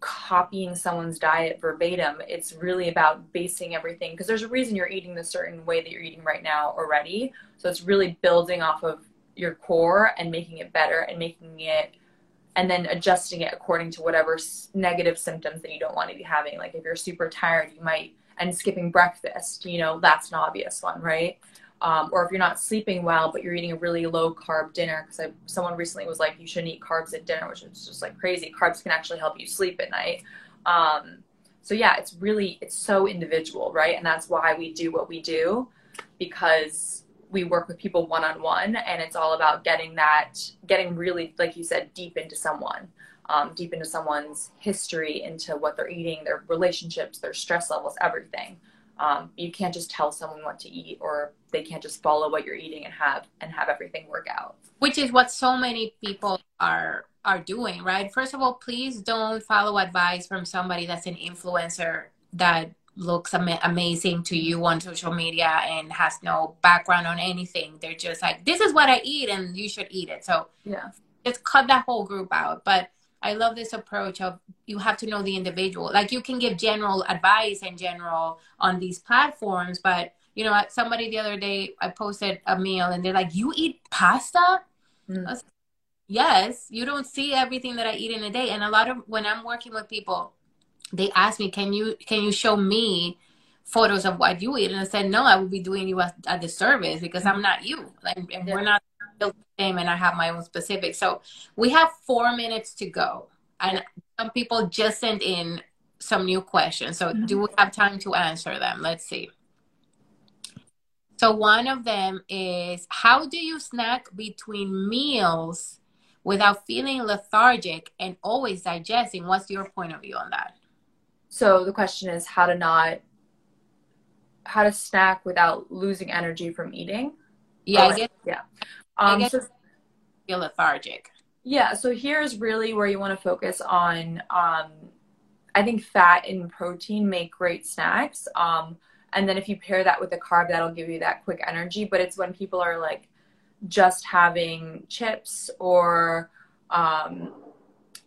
copying someone's diet verbatim. It's really about basing everything because there's a reason you're eating the certain way that you're eating right now already. So it's really building off of your core and making it better and making it and then adjusting it according to whatever negative symptoms that you don't want to be having. Like if you're super tired, you might, and skipping breakfast, you know, that's an obvious one, right? Um, or if you're not sleeping well, but you're eating a really low carb dinner, because someone recently was like, you shouldn't eat carbs at dinner, which is just like crazy. Carbs can actually help you sleep at night. Um, so yeah, it's really, it's so individual, right? And that's why we do what we do, because we work with people one on one, and it's all about getting that, getting really, like you said, deep into someone, um, deep into someone's history, into what they're eating, their relationships, their stress levels, everything. Um, you can't just tell someone what to eat, or they can't just follow what you're eating and have and have everything work out. Which is what so many people are are doing, right? First of all, please don't follow advice from somebody that's an influencer that looks am- amazing to you on social media and has no background on anything. They're just like, this is what I eat and you should eat it. So yeah, just cut that whole group out. But I love this approach of you have to know the individual. Like you can give general advice in general on these platforms, but you know, somebody the other day I posted a meal and they're like, "You eat pasta?" Mm. yes, you don't see everything that I eat in a day. And a lot of when I'm working with people, they ask me, "Can you can you show me photos of what you eat?" And I said, "No, I would be doing you a, a disservice because I'm not you, like, and yeah. we're not the same, and I have my own specific." So we have four minutes to go, and some people just sent in some new questions. So mm-hmm. do we have time to answer them? Let's see. So one of them is how do you snack between meals without feeling lethargic and always digesting? What's your point of view on that? So the question is how to not how to snack without losing energy from eating. Yeah, oh, I guess, yeah. Um, I so, feel lethargic. Yeah, so here's really where you want to focus on. Um, I think fat and protein make great snacks. Um, and then if you pair that with a carb, that'll give you that quick energy. But it's when people are like just having chips or um,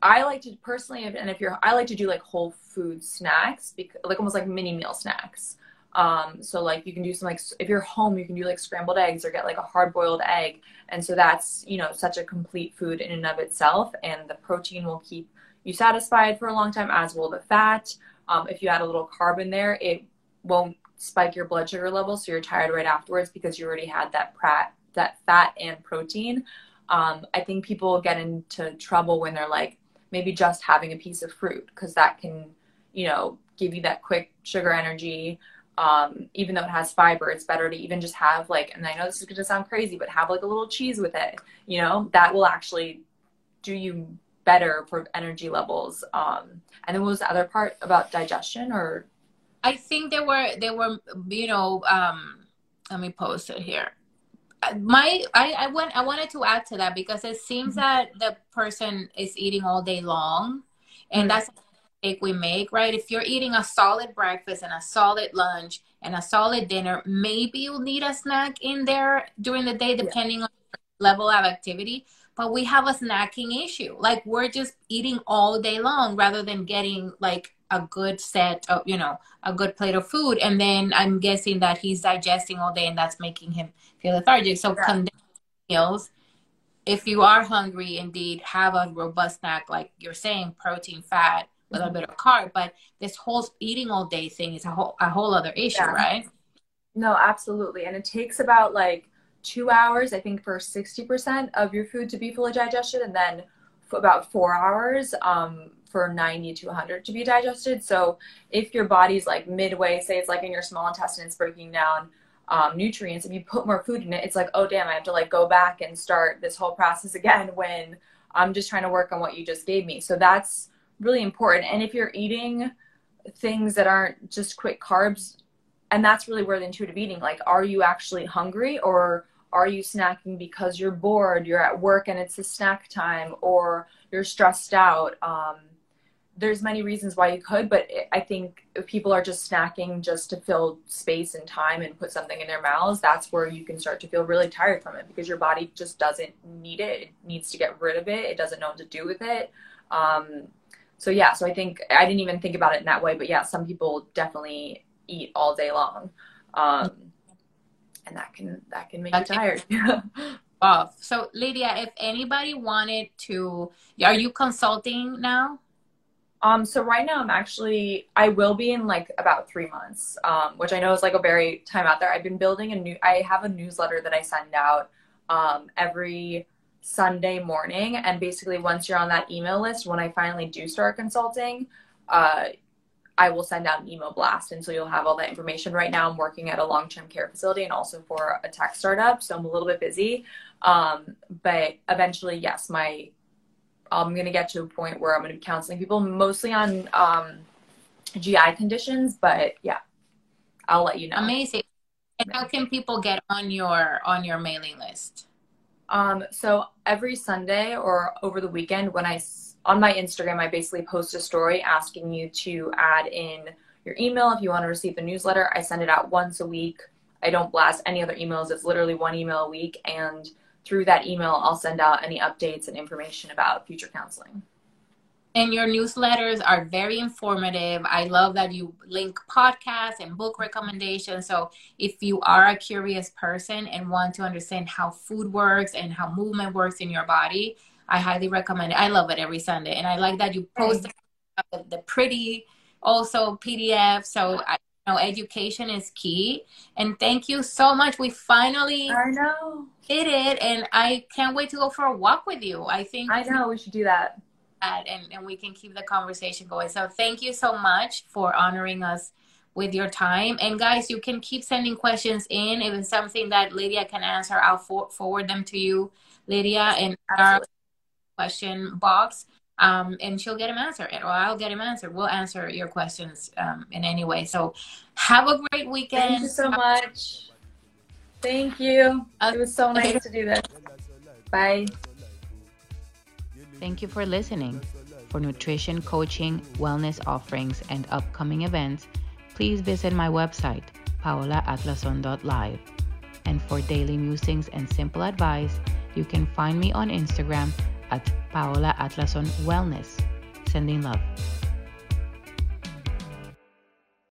I like to personally, and if you're, I like to do like whole food snacks, because, like almost like mini meal snacks. Um, so like you can do some like if you're home, you can do like scrambled eggs or get like a hard boiled egg, and so that's you know such a complete food in and of itself, and the protein will keep you satisfied for a long time, as will the fat. Um, if you add a little carb in there, it won't spike your blood sugar level, so you're tired right afterwards because you already had that prat that fat and protein. Um, I think people get into trouble when they're like, maybe just having a piece of fruit because that can you know give you that quick sugar energy um, even though it has fiber it's better to even just have like and i know this is going to sound crazy but have like a little cheese with it you know that will actually do you better for energy levels um, and then what was the other part about digestion or i think there were there were you know um, let me post it here my I, I went I wanted to add to that because it seems mm-hmm. that the person is eating all day long and mm-hmm. that's we make, right? If you're eating a solid breakfast and a solid lunch and a solid dinner, maybe you'll need a snack in there during the day depending yeah. on level of activity. But we have a snacking issue. Like we're just eating all day long rather than getting like a good set of you know a good plate of food and then i'm guessing that he's digesting all day and that's making him feel lethargic so yeah. condensed meals if you are hungry indeed have a robust snack like you're saying protein fat with mm-hmm. bit of carb but this whole eating all day thing is a whole a whole other issue yeah. right no absolutely and it takes about like two hours i think for 60% of your food to be fully digested and then about four hours um, for 90 to 100 to be digested. So if your body's like midway, say it's like in your small intestine, it's breaking down um, nutrients. If you put more food in it, it's like, oh damn, I have to like go back and start this whole process again when I'm just trying to work on what you just gave me. So that's really important. And if you're eating things that aren't just quick carbs, and that's really where the intuitive eating, like, are you actually hungry or are you snacking because you're bored, you're at work and it's a snack time, or you're stressed out? Um, there's many reasons why you could, but I think if people are just snacking just to fill space and time and put something in their mouths, that's where you can start to feel really tired from it because your body just doesn't need it. It needs to get rid of it. It doesn't know what to do with it. Um, so yeah, so I think I didn't even think about it in that way, but yeah, some people definitely eat all day long, um, and that can that can make you tired. off. So Lydia, if anybody wanted to, are you consulting now? Um, so right now I'm actually I will be in like about three months, um, which I know is like a very time out there. I've been building a new I have a newsletter that I send out um, every Sunday morning, and basically once you're on that email list, when I finally do start consulting, uh, I will send out an email blast, and so you'll have all that information. Right now, I'm working at a long-term care facility and also for a tech startup, so I'm a little bit busy. Um, but eventually, yes, my I'm going to get to a point where I'm going to be counseling people mostly on um, GI conditions, but yeah. I'll let you know. Amazing. And how can people get on your on your mailing list? Um, so every Sunday or over the weekend, when I on my Instagram, I basically post a story asking you to add in your email if you want to receive the newsletter. I send it out once a week. I don't blast any other emails. It's literally one email a week, and through that email, I'll send out any updates and information about future counseling. And your newsletters are very informative. I love that you link podcasts and book recommendations. So, if you are a curious person and want to understand how food works and how movement works in your body, I highly recommend it. I love it every Sunday. And I like that you post the, the pretty also PDF. So, I know education is key. And thank you so much. We finally I know did it, and I can't wait to go for a walk with you. I think I know we should do that and, and we can keep the conversation going. So thank you so much for honoring us with your time. And guys, you can keep sending questions in. If it's something that Lydia can answer, I'll for- forward them to you, Lydia, in our question box. Um, and she'll get them answered, or I'll get them answered. We'll answer your questions um, in any way. So have a great weekend. Thank you so much. Thank you. It was so nice to do this. Bye. Thank you for listening. For nutrition, coaching, wellness offerings, and upcoming events, please visit my website, paolaatlason.live. And for daily musings and simple advice, you can find me on Instagram at paolaatlasonwellness. Sending love.